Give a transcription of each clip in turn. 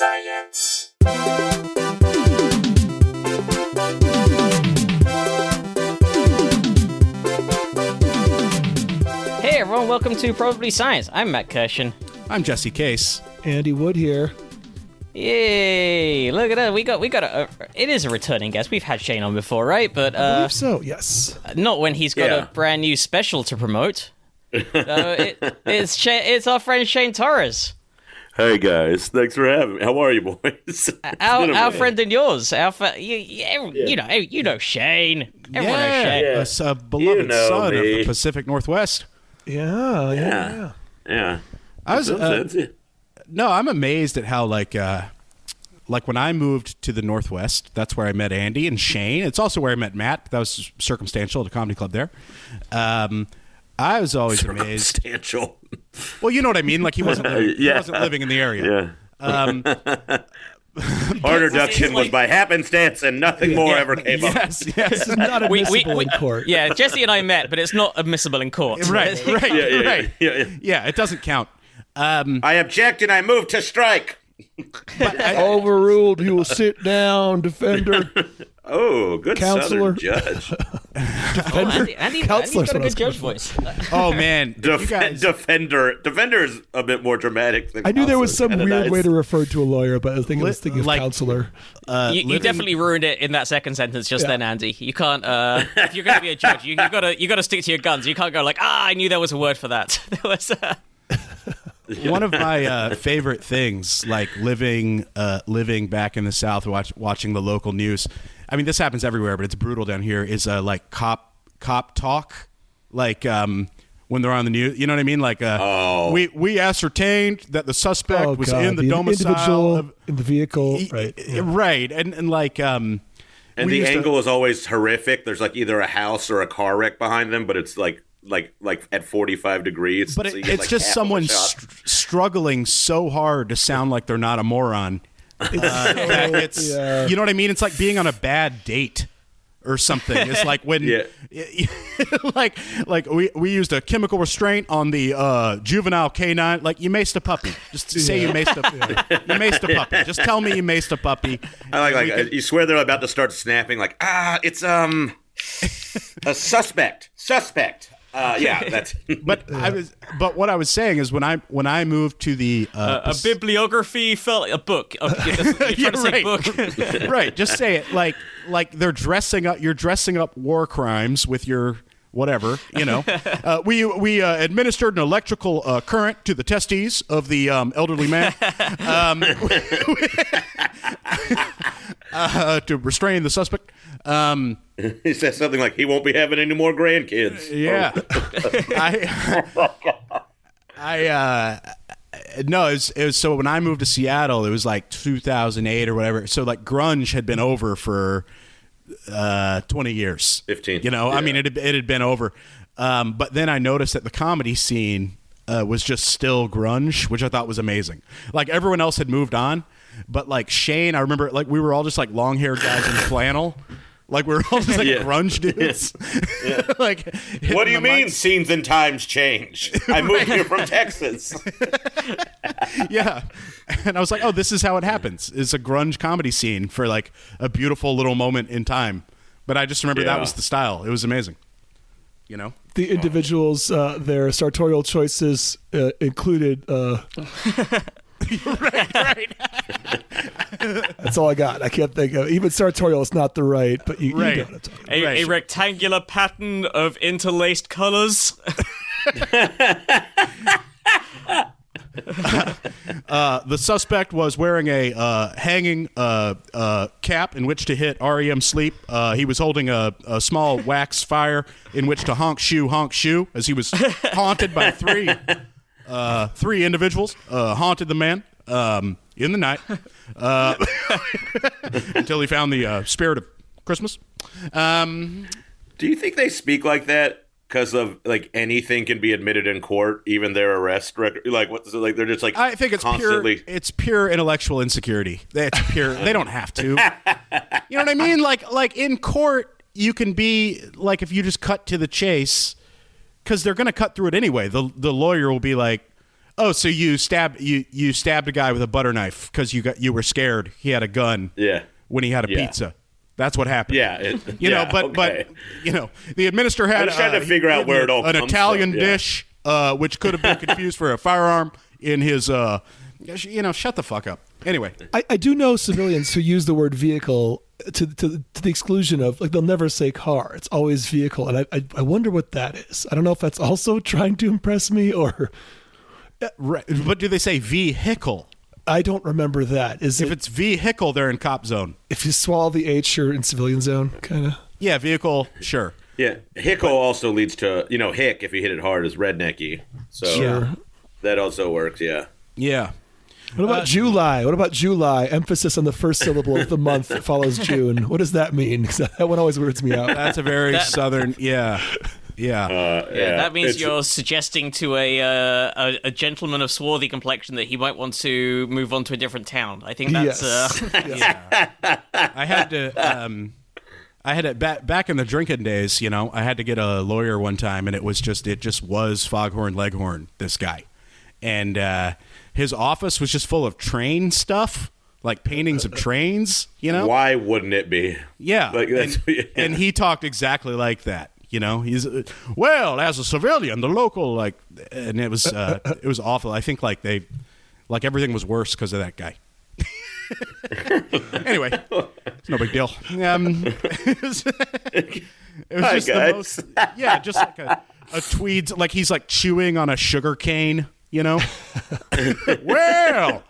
Science. Hey everyone, welcome to Probably Science. I'm Matt Kirshen. I'm Jesse Case. Andy Wood here. Yay! Look at that. We got we got a. it is a returning guest. We've had Shane on before, right? But I uh, believe so, yes. not when he's got Yeah. a brand new special to promote. so it, it's it's our friend Shane Torres, Hey guys, thanks for having me. How are you, boys? Our, our friend and yours. Our fa- you, you, every- you know you know Shane. Everyone knows Shane. Yeah. a s- a beloved You know son of the Pacific Northwest. Yeah, yeah, Yeah. yeah. Yeah. I was uh, sense, yeah. no, I'm amazed at how like uh, like when I moved to the Northwest, that's where I met Andy and Shane. It's also where I met Matt. That was circumstantial at a comedy club there. Um, I was always amazed. Substantial. Well, you know what I mean. Like he wasn't living, he wasn't living in the area. Yeah. Um, Our introduction was by happenstance and nothing more ever came up. yes, yes. Not We- admissible we- in court. Yeah, Jesse and I met, but it's not admissible in court. right, right, Yeah, yeah, right. yeah, yeah. Yeah, it doesn't count. Um, I object and I move to strike. Overruled. You will sit down, defender. Oh, good Counselor. southern judge. Oh, Andy, Andy, Counselor's Andy's got a good judge voice. oh man, Def- guys, defender. Defender is a bit more dramatic than I knew there was some weird Kinda way to refer to a lawyer, but I was thinking, I was Li- thinking of like- counselor. uh, you, you definitely ruined it in that second sentence just Yeah. then, Andy. You can't. Uh, if you're going to be a judge, you, you gotta you gotta stick to your guns. You can't go like, ah, I knew there was a word for that. there was. Uh, one of my uh, favorite things, like living uh, living back in the South, watch, watching the local news. I mean, this happens everywhere, but it's brutal down here. Is uh, like cop cop talk, like um, when they're on the news. You know what I mean? Like, uh, Oh. we we ascertained that the suspect oh, was God. in the, domicile. individual Of, in the vehicle. Right. yeah. right, and and like um, And we the used to- angle is always horrific. There's like either a house or a car wreck behind them, but it's like like like at 45 degrees. But it, get, it's like, just half of a someone str- struggling so hard to sound like they're not a moron. Uh, that it's yeah. you know what I mean. It's like being on a bad date or something. It's like when Yeah. like like we we used a chemical restraint on the uh, juvenile canine. Like you maced a puppy. Just say you maced a puppy. you maced a puppy. Just tell me you maced a puppy. I like like We uh, could- you swear they're about to start snapping. Like ah, it's um a suspect. Suspect. Uh, yeah, that's. But I was but what I was saying is when I when I moved to the uh, a bibliography felt a book. Oh, you're, just- you're trying to say right. book. right. Just say it like like they're dressing up. You're dressing up war crimes with your whatever. You know, uh, we we uh, administered an electrical uh, current to the testes of the um, elderly man um, uh, to restrain the suspect. Um, he says something like he won't be having any more grandkids. yeah, I I uh, no, it was, it was so when I moved to Seattle, it was like 2008 or whatever. So like grunge had been over for uh 20 years 15. you know i mean it had, it had been over um but then i noticed that the comedy scene uh, was just still grunge which i thought was amazing like everyone else had moved on but like shane i remember like we were all just like long haired guys in flannel. Like we're all just like Yeah. grunge dudes. Like What do you mean mics. seasons and times change? I moved here from Texas. yeah. And i was like oh this is how it happens. It's a grunge comedy scene for like a beautiful little moment in time. But i just remember that was the style. It was amazing. You know? The individuals, uh, their sartorial choices uh, included. Uh, right that's all I got. I can't think of even sartorial is not the right, but you, Right. you know what I'm talking about. A, Right. a rectangular pattern of interlaced colors. Uh, the suspect was wearing a uh, hanging uh, uh, cap in which to hit REM sleep. Uh, he was holding a, a small wax fire in which to honk shoe, honk shoe, as he was haunted by three uh, three individuals. Uh, haunted the man um, in the night uh, until he found the uh, spirit of Christmas. Um, Do you think they speak like that because of like anything can be admitted in court, even their arrest record? Like what? So like they're just like I think it's constantly. pure. It's pure intellectual insecurity. It's pure. they don't have to. You know what I mean? Like, like in court, you can be like if you just cut to the chase, because they're going to cut through it anyway. The the lawyer will be like, Oh, so you stabbed you you stabbed a guy with a butter knife because you got you were scared he had a gun. Yeah. When he had a Yeah. pizza, that's what happened. Yeah, it- you yeah, know, but okay. but you know, the administrator had trying to figure out where it all an Italian from, yeah. dish, uh, which could have been confused for a firearm in his. Uh, you know, shut the fuck up. Anyway, I, I do know civilians who use the word vehicle to, to to the exclusion of like they'll never say car. It's always vehicle, and I, I I wonder what that is. I don't know if that's also trying to impress me or uh, right, but do they say vehicle? I don't remember that. Is If it it's vehicle, they're in cop zone. if you swallow the H, you're in civilian zone, kind of. Yeah, vehicle, sure. Yeah, Hicko also leads to you know hick if you hit it hard is rednecky. So Sure. that also works. Yeah. Yeah. What about July? What about July? Emphasis on the first syllable of the month that follows June. What does that mean? that one always weirds me out. That's a very southern. Yeah. Yeah. Uh, Yeah, that means it's- you're suggesting to a, uh, a a gentleman of swarthy complexion that he might want to move on to a different town. I think that's Yes. uh, I had to. Um, I had it back back in the drinking days. You know, I had to get a lawyer one time, and it was just it just was Foghorn Leghorn. This guy, and uh, his office was just full of train stuff, like paintings of trains. You know, Why wouldn't it be? Yeah, Like, and, yeah. and he talked exactly like that. You know, he's uh, well as a civilian, the local like, and it was uh, it was awful. I think like they, like everything was worse because of that guy. anyway, it's no big deal. Um, it was, it was Hi, just the most, yeah, just like a, a tweed, like he's like chewing on a sugar cane. You know, well.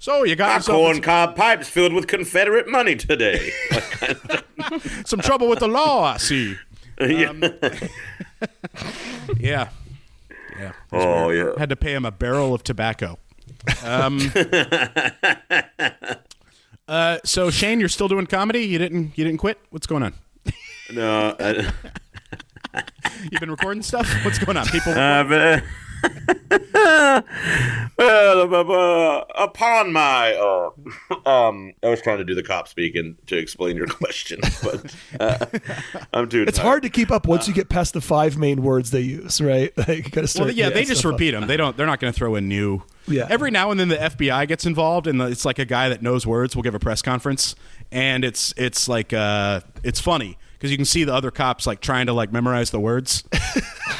So you got yourself Corn cob pipes filled with Confederate money today. some trouble with the law, I see. Yeah. Yeah. Yeah. oh yeah. Had to pay him a barrel of tobacco. Um, uh, so Shane, you're still doing comedy? You didn't you didn't quit? What's going on? No. I, You've been recording stuff? What's going on? People uh, but, well, uh, uh, upon my, uh, um, I was trying to do the cop speaking to explain your question, but uh, I'm too. It's hard to keep up once you get past the five main words they use, right? Like, you gotta start. Well, yeah, they just stuff up. repeat them. They don't. They're not going to throw in new. Yeah. Every now and then, the FBI gets involved, and it's like a guy that knows words will give a press conference, and it's it's like uh, it's funny because you can see the other cops like trying to like memorize the words.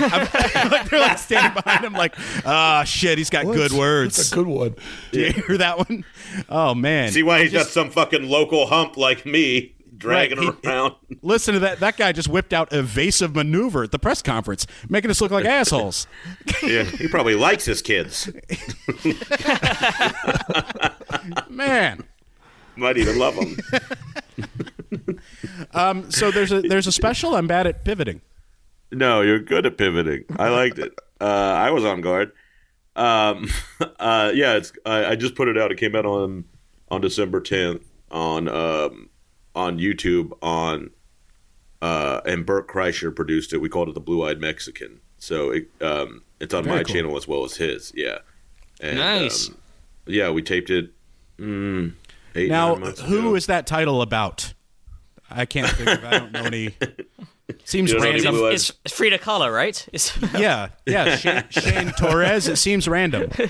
Like, they're like standing behind him, like, ah, shit, he's got What? good words. That's a good one. Do you hear that one? Oh man! See why he's got some fucking local hump like me dragging Right, he- around. Listen to that. That guy just whipped out evasive maneuver at the press conference, making us look like assholes. yeah, he probably likes his kids. Man. Might even love them. So there's a there's a special. I'm bad at pivoting. No, you're good at pivoting. I liked it. Uh, I was on guard. Um, uh, yeah, it's. I, I just put it out. It came out on on December 10th on um, on YouTube on uh, and Bert Kreischer produced it. We called it the Blue Eyed Mexican. So it, um, it's on Very my cool. channel as well as his. Yeah. And, Nice. um, yeah, we taped it. Mm, eight Now, nine who ago. is that title about? I can't think of. I don't know any. Seems You don't know any random. Blue Eyed- it's Frida Kahlo, right? It's, Yeah, yeah. Shane, Shane Torres. It seems random.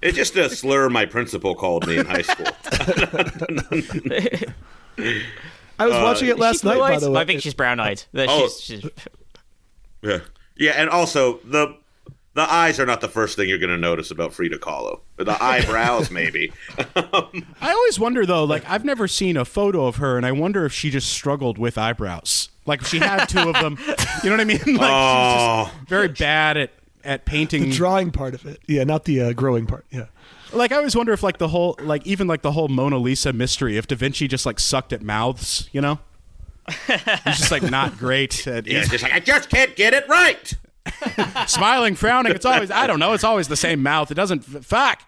It's just a slur my principal called me in high school. I was uh, watching it last night, by the way. I think she's brown-eyed. Oh. she's, she's, Yeah, yeah, and also the the eyes are not the first thing you're going to notice about Frida Kahlo. The eyebrows, maybe. I always wonder though. Like, I've never seen a photo of her, and I wonder if she just struggled with eyebrows. Like, if she had two of them. You know what I mean? Like, Oh, she's just very bad at at painting. the drawing part of it. Yeah, not the uh, growing part. Yeah. like, I always wonder if like the whole like even like the whole Mona Lisa mystery. If Da Vinci just like sucked at mouths, you know. He's just like not great at yeah, just like I just can't get it right. smiling, frowning. It's always I don't know. It's always the same mouth. It doesn't fuck.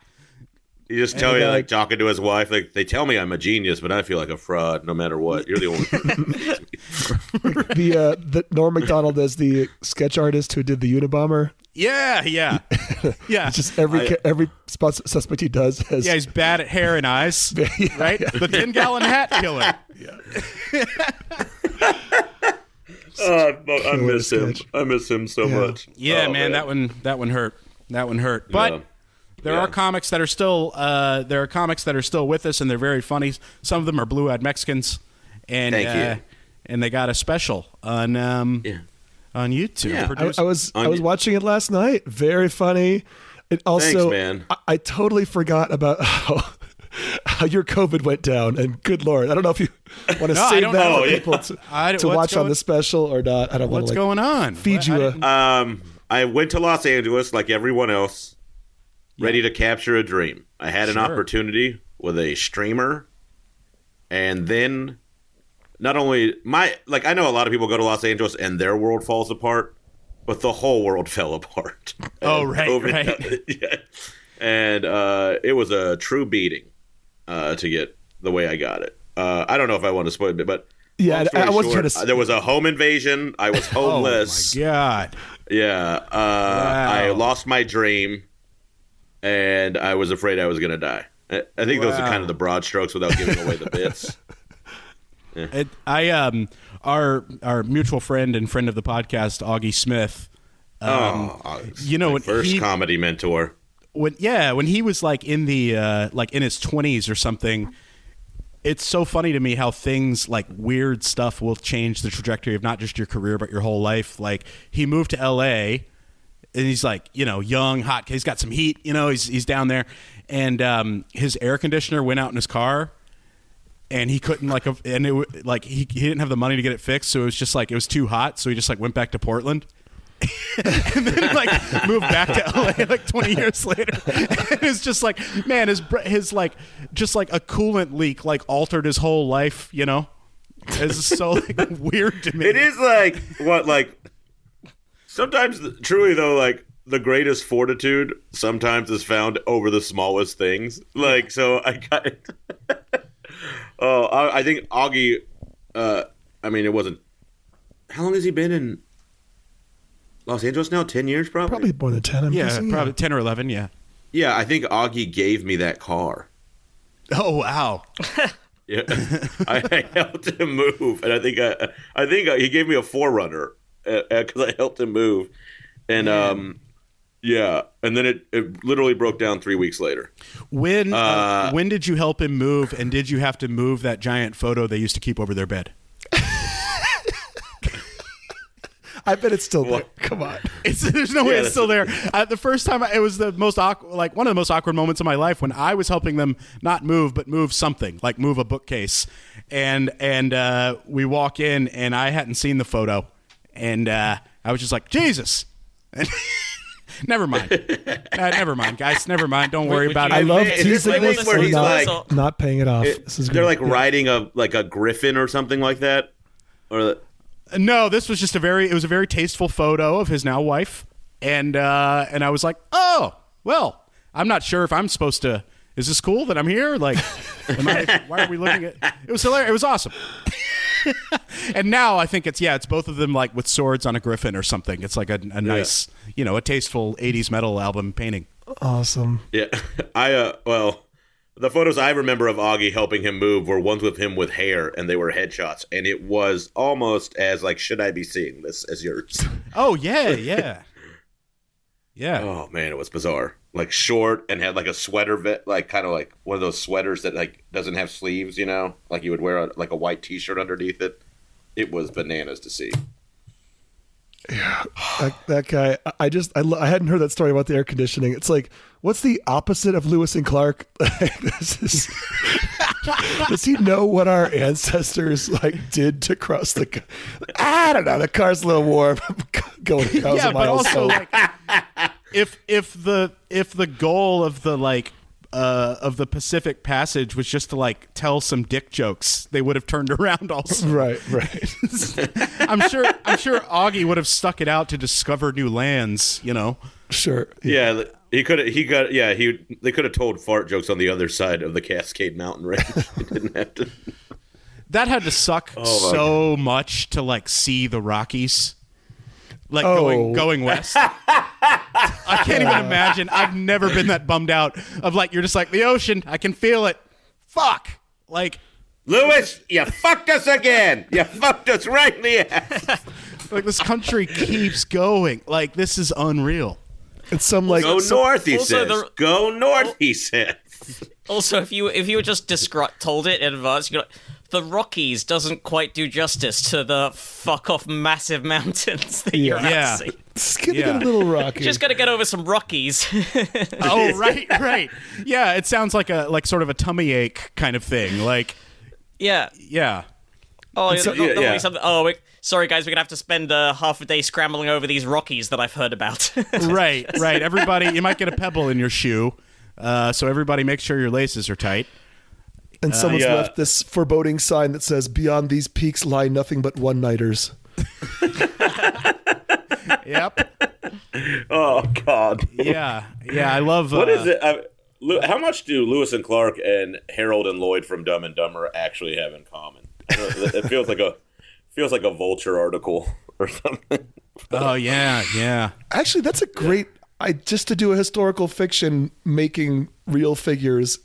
You just tell And you the like talking to his wife, like they tell me I'm a genius, but I feel like a fraud no matter what. You're the only. The uh, the Norm Macdonald as the sketch artist who did the Unabomber. Yeah, yeah, yeah. It's just every ca- every spot suspect he does has yeah, he's bad at hair and eyes, Yeah, right? The ten gallon hat killer. Oh, I miss him. sketch. I miss him so Yeah. much. Yeah, Oh, man, that one that one hurt. That one hurt. But Yeah. there Yeah. are comics that are still uh, there are comics that are still with us, and they're very funny. Some of them are blue-eyed Mexicans, and Thank uh, you. and they got a special on um, Yeah. on YouTube. Yeah. I, Produced- I was On I was y- watching it last night. Very funny. It also, man. I, I totally forgot about how, how your COVID went down. And good lord, I don't know if you want to No, save that know. for people to, I- to what's watch on the special or not. I don't want What's to like, going on? feed you I a- didn't- Um, I went to Los Angeles like everyone else, ready to capture a dream. I had an Sure. opportunity with a streamer, and then not only my like I know a lot of people go to Los Angeles and their world falls apart, but the whole world fell apart. Oh, And right, right. yeah. And uh, it was a true beating uh, to get the way I got it. Uh, I don't know if I want to spoil it, but Yeah, I- I wasn't short, trying to uh, There was a home invasion. I was Oh homeless. my god! Yeah, uh, I lost my dream, and I was afraid I was going to die. I I think those are kind of the broad strokes without giving away the bits. It, I um our our mutual friend and friend of the podcast Augie Smith. Um, oh, you know, first he- comedy mentor. When yeah when he was like in the uh like in his 20s or something it's so funny to me how things like weird stuff will change the trajectory of not just your career but your whole life. Like he moved to LA and he's like you know young hot he's got some heat you know he's he's down there. And um his air conditioner went out in his car and he couldn't like and it like he, he didn't have the money to get it fixed so it was just like it was too hot so he just like went back to Portland and then like moved back to LA like 20 years later. and it's just like, man, his his like just like a coolant leak like altered his whole life. You know, it's so like weird to me. It is like what like sometimes truly though like the greatest fortitude sometimes is found over the smallest things. Like so I got it. Oh, I, I think Augie uh I mean it wasn't how long has he been in Los Angeles now? 10 years probably? probably more than ten. I'm Yeah, guessing. probably 10 or 11. Yeah. Yeah, I think Augie gave me that car. Oh wow. Yeah, I, I helped him move, and I think I, I think he gave me a 4Runner because I helped him move, and um, yeah, and then it, it literally broke down three weeks later. When uh, Uh, when did you help him move, and did you have to move that giant photo they used to keep over their bed? I bet it's still there. Come on. It's, there's no way it's still there. Uh, the first time, I, it was the most awkward, like one of the most awkward moments of my life when I was helping them not move, but move something, like move a bookcase, and and uh, we walk in, and I hadn't seen the photo, and uh, I was just like, Jesus. And never mind. Uh, never mind, guys. Never mind. Don't worry about it. I love teasing this thing where he's not, like- not paying it off. It- this is they're great. like riding a like a griffin or something like that, or No, this was just a very it was a very tasteful photo of his now wife. And uh and I was like, "Oh, well, I'm not sure if I'm supposed to is this cool that I'm here? Like am I, why are we looking at It was hilarious. It was awesome. and now I think it's yeah, it's both of them like with swords on a griffin or something. It's like a, a nice, you know, a tasteful 80s metal album painting. awesome. yeah, I uh well. The photos I remember of Augie helping him move were ones with him with hair, and they were headshots, and it was almost as like, should I be seeing this as yours? Oh, yeah, yeah. Yeah. Oh man, it was bizarre. Like short and had like a sweater, vet, like kind of like one of those sweaters that like doesn't have sleeves, you know, like you would wear a, like a white T-shirt underneath it. It was bananas to see. That, that guy, I- just, I, I hadn't heard that story about the air conditioning. It's like, what's the opposite of Lewis and Clark? Is, does he know what our ancestors like did to cross the? I don't know. The car's a little warm. Going a thousand yeah, but miles. also like if if the if the goal of the like uh, of the Pacific Passage was just to like tell some dick jokes, they would have turned around. Also, right, right. I'm sure I'm sure Augie would have stuck it out to discover new lands. You know, Sure. Yeah, he could have. He got. Yeah, he. They could have told fart jokes on the other side of the Cascade Mountain range. he didn't have to. that had to suck my so much to like see the Rockies. Like Oh. going going west, I can't even imagine. I've never been that bummed out. Of like you're just like the ocean. I can feel it. Fuck. Like Lewis, you fucked us again. You fucked us right in the ass. like this country keeps going. Like this is unreal. And some like Go some- north, he says. the- Go north, he says. Also, if you if you were just descri- told it in advance, you're like, the Rockies doesn't quite do justice to the fuck off massive mountains that you're about Yeah. to see. it's gonna Yeah. get a little rocky. Just gotta get over some Rockies. oh, right, right. Yeah, it sounds like a like sort of a tummy ache kind of thing. Like, yeah. yeah. Oh, so- not- not yeah, really yeah. something- oh, we- sorry guys, we're gonna have to spend uh, half a day scrambling over these Rockies that I've heard about. right, right. Everybody, you might get a pebble in your shoe, uh, so everybody make sure your laces are tight. And someone's yeah. left this foreboding sign that says, "Beyond these peaks lie nothing but one nighters." Yep. Oh God. Yeah, yeah. I love. What uh, is it? I, how much do Lewis and Clark and Harold and Lloyd from Dumb and Dumber actually have in common? I don't know, It feels like a feels like a Vulture article or something. Oh yeah, yeah. Actually, that's a great. I just to do a historical fiction making real figures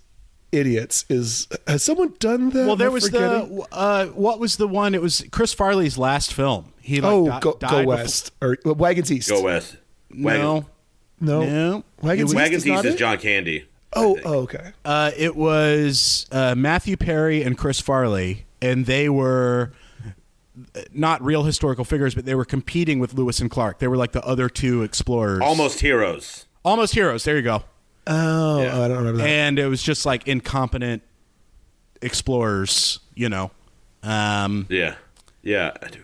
idiots is has someone done that? Well, there was forgetting? the uh, what was the one? It was Chris Farley's last film. He like, oh di- go, died go before- west or wagons east. Go West. No, No, no. Wagons was- East Wagons East is it? John Candy. Oh, oh, okay. Uh, it was uh, Matthew Perry and Chris Farley, and they were uh, not real historical figures, but they were competing with Lewis and Clark. They were like the other two explorers, Almost heroes. almost heroes. There you go. Oh, Yeah. I don't remember that. And it was just like incompetent explorers, you know. Um, Yeah. Yeah, I do.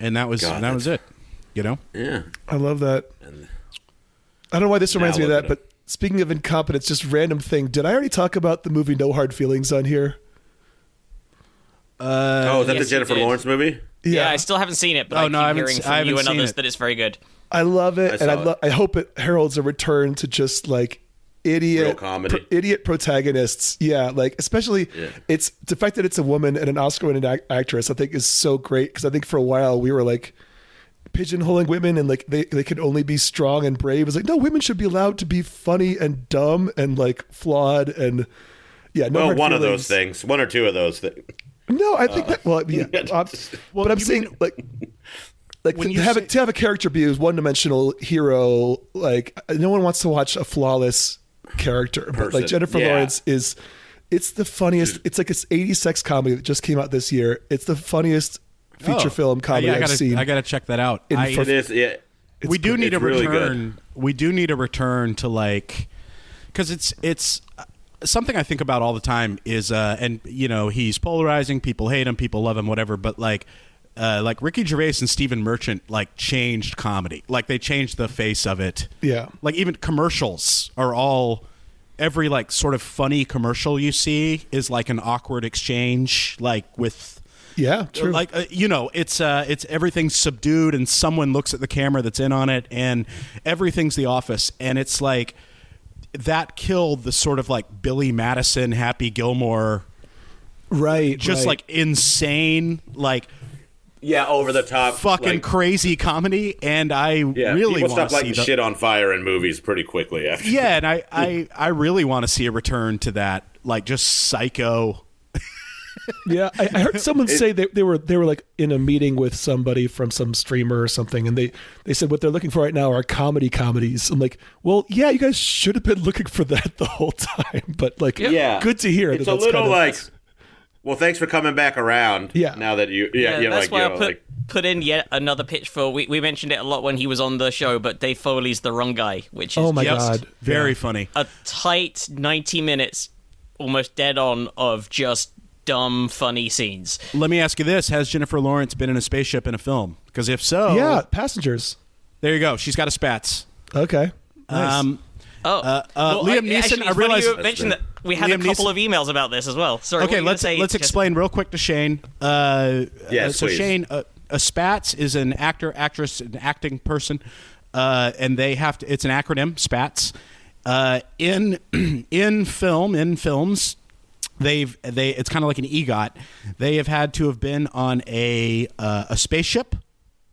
and that was God, that was it. You know. Yeah. I love that. And I don't know why this reminds me of that, it but speaking of incompetence, just random thing. Did I already talk about the movie No Hard Feelings on here? oh, is that yes, the Jennifer. Lawrence movie? yeah. I still haven't seen it, but Oh, I keep no, I haven't hearing se- from I haven't you and seen others it. that it's very good. I love it, I and I, lo- it. I hope it heralds a return to just like idiot Real comedy. pro- idiot protagonists. Yeah, like especially Yeah. it's the fact that it's a woman and an Oscar-winning ac- actress. I think is so great because I think for a while we were like pigeonholing women and like they they could only be strong and brave. It's like no, women should be allowed to be funny and dumb and like flawed and yeah. No Well, hard one of those things. One or two of those things. No, I think that. Well, yeah. Yeah. uh, but I'm you saying mean- like, like When to, you have say- a, to have a character be a one-dimensional hero. Like no one wants to watch a flawless character, but like Jennifer Yeah. Lawrence is. It's the funniest. It's like this 80s sex comedy that just came out this year. It's the funniest feature Oh. film comedy Yeah, I I've gotta, seen. I gotta check that out. I- for- It is. Yeah. we do need it's a really good. return. We do need a return to like, because it's it's uh, something I think about all the time. Is uh, and you know he's polarizing. People hate him. People love him. Whatever. But like. Uh, like Ricky Gervais and Stephen Merchant, like changed comedy. Like they changed the face of it. Yeah. Like even commercials are all. Every like sort of funny commercial you see is like an awkward exchange, like with yeah, true. like uh, you know it's uh it's everything's subdued and someone looks at the camera that's in on it and everything's the office and it's like that killed the sort of like billy madison happy gilmore right. just right. like insane like Yeah, over the top. fucking like, crazy comedy and i Yeah, really people want to see lighting the, shit on fire in movies pretty quickly after. yeah and I, I i really want to see a return to that like just psycho Yeah, I, I heard someone say they, they were they were like in a meeting with somebody from some streamer or something, and they they said what they're looking for right now are comedy comedies. I'm like, well, yeah, you guys should have been looking for that the whole time, but like, Yeah, good to hear. It's that a that's little kind of- like, well, thanks for coming back around. Yeah. Now that you, yeah, yeah, that's like, why you I put like, put in yet another pitch for. We, we mentioned it a lot when he was on the show, but Dave Foley's the wrong guy, which is oh my just god, very funny a tight ninety minutes, almost dead on of just dumb funny scenes. let me ask you this has jennifer lawrence been in a spaceship in a film because if so yeah, passengers. there you go she's got a spats Okay, nice. um Oh, uh, well, Liam I, Neeson, Actually, I it's realize- funny you mentioned that we had Liam a couple Neeson- of emails about this as well. Sorry. Okay, let's say, let's Jesse? explain real quick to Shane. Uh, Yes, uh, so please. Shane, uh, a spats is an actor, actress, an acting person, uh, and they have to. It's an acronym, spats. Uh, in in film, in films, they've they. It's kind of like an EGOT. They have had to have been on a uh, a spaceship,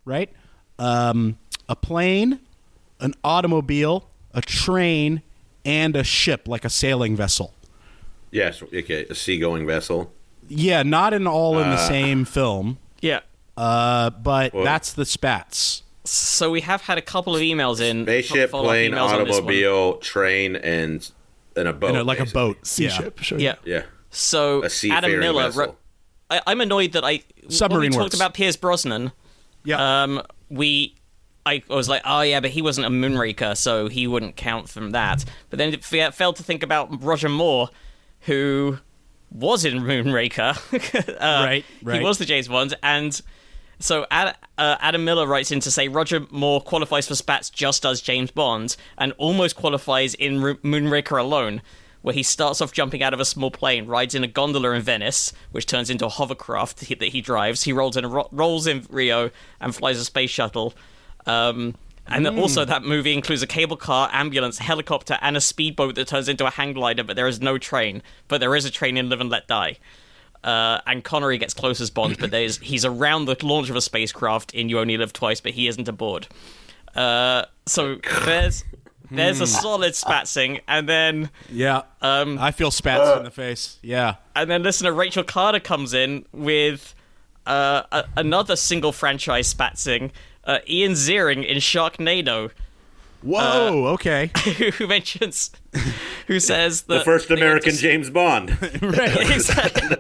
right? Um, a plane, an automobile, a train, and a ship, like a sailing vessel. yes, okay, a seagoing vessel. Yeah, not in all in the same film, Yeah. uh, but Well- that's the spats. So we have had a couple of emails in. Spaceship, plane, emails on automobile, train, and and a boat. You know, like a boat. Sea yeah. ship, sure. Yeah. Yeah. So A Adam Miller vessel. wrote. I, I'm annoyed that I Submarine when we works. talked about Pierce Brosnan. Yeah. Um, we, I was like, oh yeah, but he wasn't a Moonraker, so he wouldn't count from that. But then it failed to think about Roger Moore, who was in Moonraker. uh, Right, right. He was the James Bond, and so Ad, uh, Adam Miller writes in to say Roger Moore qualifies for Spats just as James Bond, and almost qualifies in Moonraker alone. Where he starts off jumping out of a small plane, rides in a gondola in Venice, which turns into a hovercraft that he drives. He rolls in ro- rolls in Rio and flies a space shuttle. Um, and then also, that movie includes a cable car, ambulance, helicopter, and a speedboat that turns into a hang glider. But there is no train. But there is a train in Live and Let Die. Uh, and Connery gets close as Bond, but there's he's around the launch of a spacecraft in You Only Live Twice, but he isn't aboard. Uh, so there's there's a solid spatzing, and then yeah. um, I feel spats in the face. Yeah. and then listener Rachel Carter comes in with uh, a- another single franchise spatzing, uh, Ian Ziering in Sharknado, Whoa. okay. who mentions, who says that The first American to- James Bond. Right. Exactly.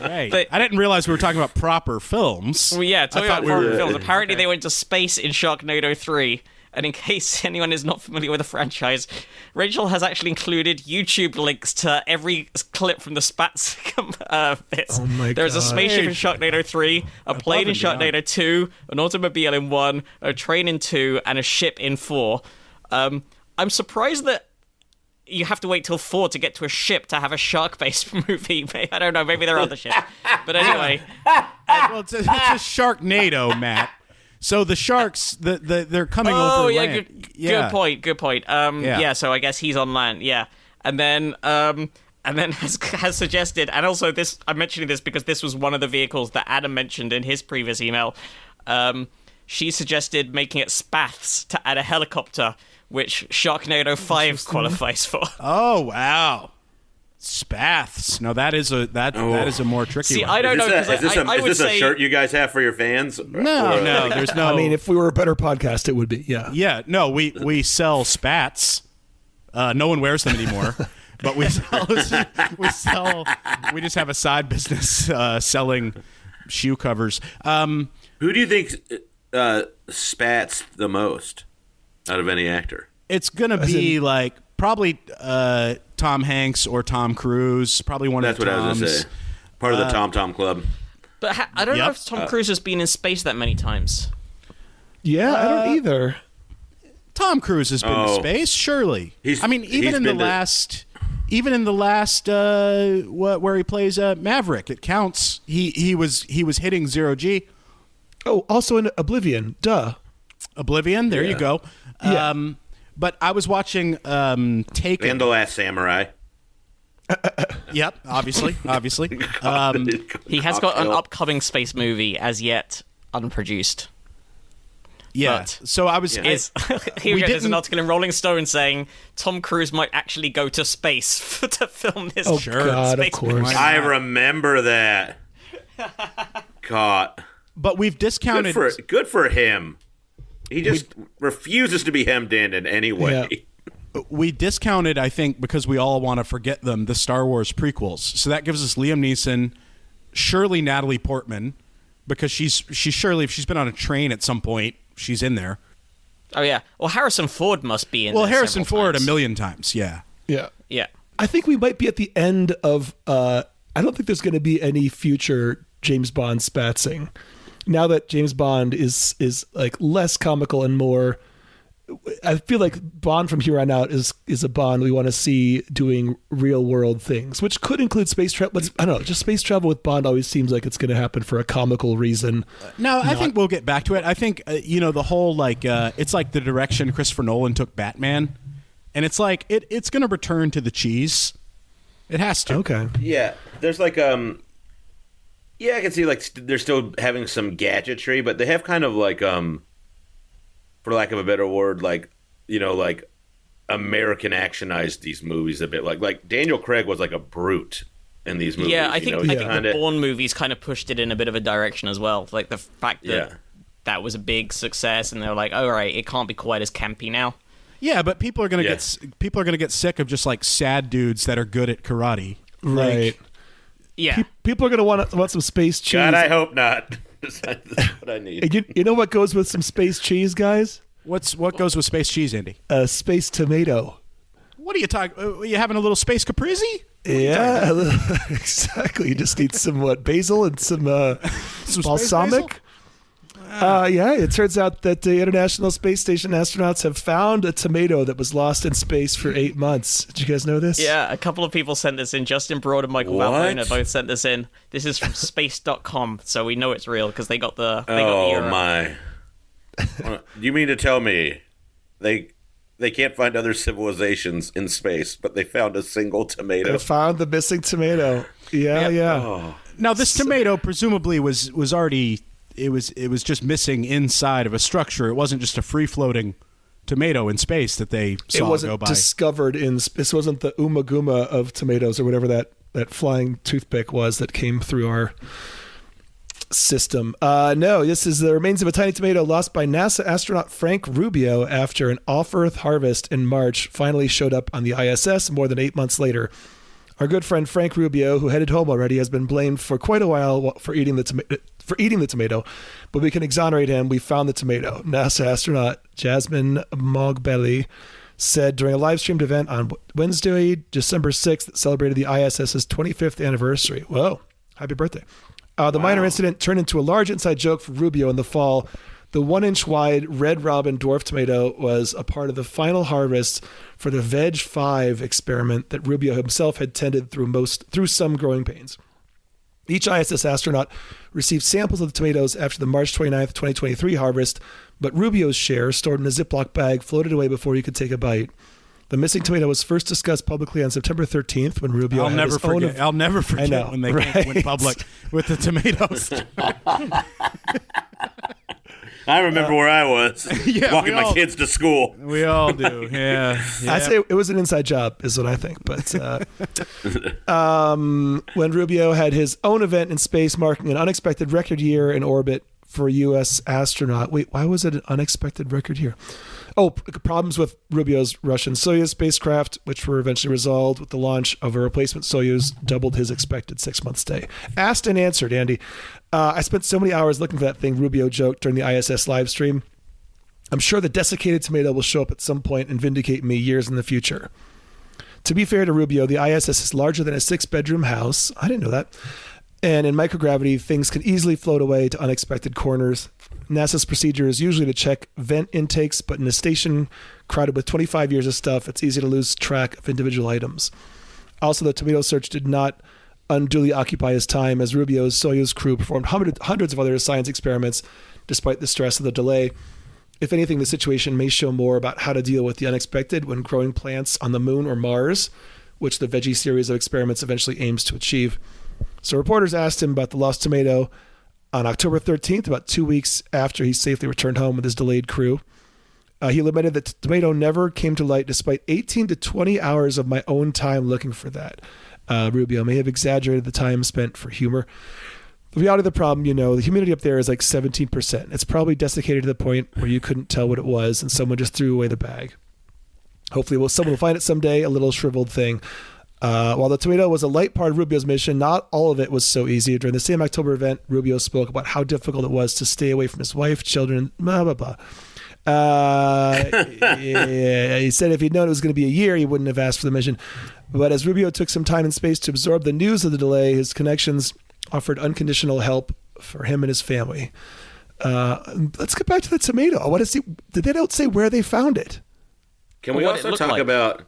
right. They- I didn't realize we were talking about proper films. Well, yeah, talking thought about we foreign were- films. Apparently, they went to space in Sharknado 3. And in case anyone is not familiar with the franchise, Rachel has actually included YouTube links to every clip from the Spats uh, bits. Oh my There's a spaceship in Sharknado 3, a plane in and beyond. Sharknado 2, an automobile in 1, a train in 2, and a ship in 4. Um, I'm surprised that you have to wait till 4 to get to a ship to have a shark based movie. I don't know, maybe there are other ships. But anyway. well, it's a, it's a Sharknado, Matt. So the sharks, the, the they're coming Oh over yeah, land. good, yeah. good point. Good point. Um, Yeah. yeah. So I guess he's on land. Yeah, and then um, and then has has suggested, and also this I'm mentioning this because this was one of the vehicles that Adam mentioned in his previous email. Um, she suggested making it Spaths to add a helicopter, which Sharknado Five qualifies for. Oh wow. Spaths. No, that is a that that is a more tricky See, one. I don't know Is this, a, is this, I, a, I is would this a say shirt you guys have for your fans? no, Or- no, there's no. I mean, if we were a better podcast, it would be. Yeah. yeah, no, we we sell spats. Uh, no one wears them anymore, but we sell, we sell. We just have a side business uh, selling shoe covers. Um, Who do you think uh, spats the most out of any actor? it's gonna be like probably uh, Tom Hanks or Tom Cruise. Probably one That's of what the I was Toms. going to say. Part of the Tom Tom Club. but ha- I don't know if Tom Cruise has been in space that many times. Yeah, I Uh, don't either. Tom Cruise has been to Oh. space, surely. He's- I mean, even he's in the to- last, even in the last, uh, what where he plays uh, Maverick, it counts. He he was he was hitting zero G. Oh, also in Oblivion. Duh. Oblivion. There you Yeah. go. Yeah. But I was watching um, Taken. And The Last Samurai. yep, obviously, obviously. Um, He has got an upcoming space movie as yet unproduced. yeah. But- so I was. is here We we go, there's an article in Rolling Stone saying Tom Cruise might actually go to space to film this. Oh Sure. God, of Space course. movie. I remember that. Caught. but we've Good discounted. for good for him. He just refuses to be hemmed in in any way. Yeah. we discounted, I think, because we all want to forget them, the Star Wars prequels. So that gives us Liam Neeson, surely Natalie Portman, because she's she's surely if she's been on a train at some point, she's in there. Oh yeah. Well, Harrison Ford must be in. Well, there Harrison Ford times. a million times, yeah. Yeah. Yeah. I think we might be at the end of. Uh, I don't think there's going to be any future James Bond spatzing. Now that James Bond is is like less comical and more, I feel like Bond from here on out is is a Bond we want to see doing real world things, which could include space travel. But I don't know, just space travel with Bond always seems like it's going to happen for a comical reason. No, I think we'll get back to it. I think uh, you know the whole like uh, it's like the direction Christopher Nolan took Batman, and it's like it it's going to return to the cheese. It has to. Okay, Yeah, there's like um, yeah, I can see like st- they're still having some gadgetry, but they have kind of like um, for lack of a better word, like you know, like American actionized these movies a bit. Like like Daniel Craig was like a brute in these movies. Yeah, I you think know, I think kinda- the Bourne movies kind of pushed it in a bit of a direction as well. Like the fact that Yeah. that was a big success, and they're like, all right, it can't be quite as campy now. Yeah, but people are gonna Yeah. get people are gonna get sick of just like sad dudes that are good at karate. Right. Yeah, Pe- People are going to want want some space cheese. God, I hope not. That's what I need. And you, you know what goes with some space cheese, guys? What's what goes with space cheese, Andy? A space tomato. What are you talking? Uh, you having a little space caprese? Yeah, exactly. You just need some what basil and some, uh, Some space balsamic. Uh, yeah, it turns out that the International Space Station astronauts have found a tomato that was lost in space for eight months. Did you guys know this? yeah. A couple of people sent this in. Justin Broad and Michael What? Valbuena both sent this in. This is from space.com, so we know it's real because they got the. They got the Oh URL. my! you mean to tell me they they can't find other civilizations in space, but they found a single tomato. They found the missing tomato. Yeah, Yep. yeah. Oh, Now this tomato presumably was was already it was it was just missing inside of a structure. It wasn't just a free floating tomato in space that they saw it go wasn't by. discovered in this wasn't the Oumuamua of tomatoes or whatever that that flying toothpick was that came through our system uh, no this is the remains of a tiny tomato lost by nasa astronaut frank rubio after an off-earth harvest in march finally showed up on the iss more than eight months later our good friend frank rubio who headed home already has been blamed for quite a while for eating the tomato for eating the tomato but we can exonerate him we found the tomato nasa astronaut jasmine moghbeli said during a live streamed event on Wednesday, December 6th, that celebrated the ISS's 25th anniversary. Whoa, happy birthday. Uh, the minor incident turned into a large inside joke for Rubio in the fall. The one inch wide red robin dwarf tomato was a part of the final harvest for the Veg 5 experiment that Rubio himself had tended through most through some growing pains. Each ISS astronaut received samples of the tomatoes after the March 29th, 2023 harvest, but Rubio's share, stored in a Ziploc bag, floated away before he could take a bite. The missing tomato was first discussed publicly on September 13th when Rubio I'll never his own forget. I'll never forget know, when they right? went public with the tomatoes. I remember where I was Yeah, walking we my all- kids to school. we all do. Yeah. I say it was an inside job, is what I think. But uh, um, when Rubio had his own event in space, marking an unexpected record year in orbit for a U.S. astronaut. Wait, why was it an unexpected record here? Oh, problems with Rubio's Russian Soyuz spacecraft, which were eventually resolved with the launch of a replacement Soyuz, doubled his expected six month stay. Asked and answered, Andy. Uh, I spent so many hours looking for that thing, Rubio joked during the ISS live stream. I'm sure the desiccated tomato will show up at some point and vindicate me years in the future. To be fair to Rubio, the ISS is larger than a six bedroom house. I didn't know that. And in microgravity, things can easily float away to unexpected corners. NASA's procedure is usually to check vent intakes, but in a station crowded with 25 years of stuff, it's easy to lose track of individual items. Also, the tomato search did not unduly occupy his time as Rubio's Soyuz crew performed hundreds of other science experiments despite the stress of the delay. If anything, the situation may show more about how to deal with the unexpected when growing plants on the moon or Mars, which the Veggie series of experiments eventually aims to achieve. So, reporters asked him about the lost tomato on October 13th, about two weeks after he safely returned home with his delayed crew. Uh, he lamented that the tomato never came to light despite 18 to 20 hours of my own time looking for that. Uh, Rubio may have exaggerated the time spent for humor. The reality of the problem, you know, the humidity up there is like 17%. It's probably desiccated to the point where you couldn't tell what it was, and someone just threw away the bag. Hopefully, well, someone will find it someday, a little shriveled thing. Uh, while the tomato was a light part of Rubio's mission, not all of it was so easy. During the same October event, Rubio spoke about how difficult it was to stay away from his wife, children, blah, blah, blah. Uh, yeah, he said if he'd known it was going to be a year, he wouldn't have asked for the mission. But as Rubio took some time and space to absorb the news of the delay, his connections offered unconditional help for him and his family. Uh, let's get back to the tomato. I want to see. Did they don't say where they found it? Can we also talk like. about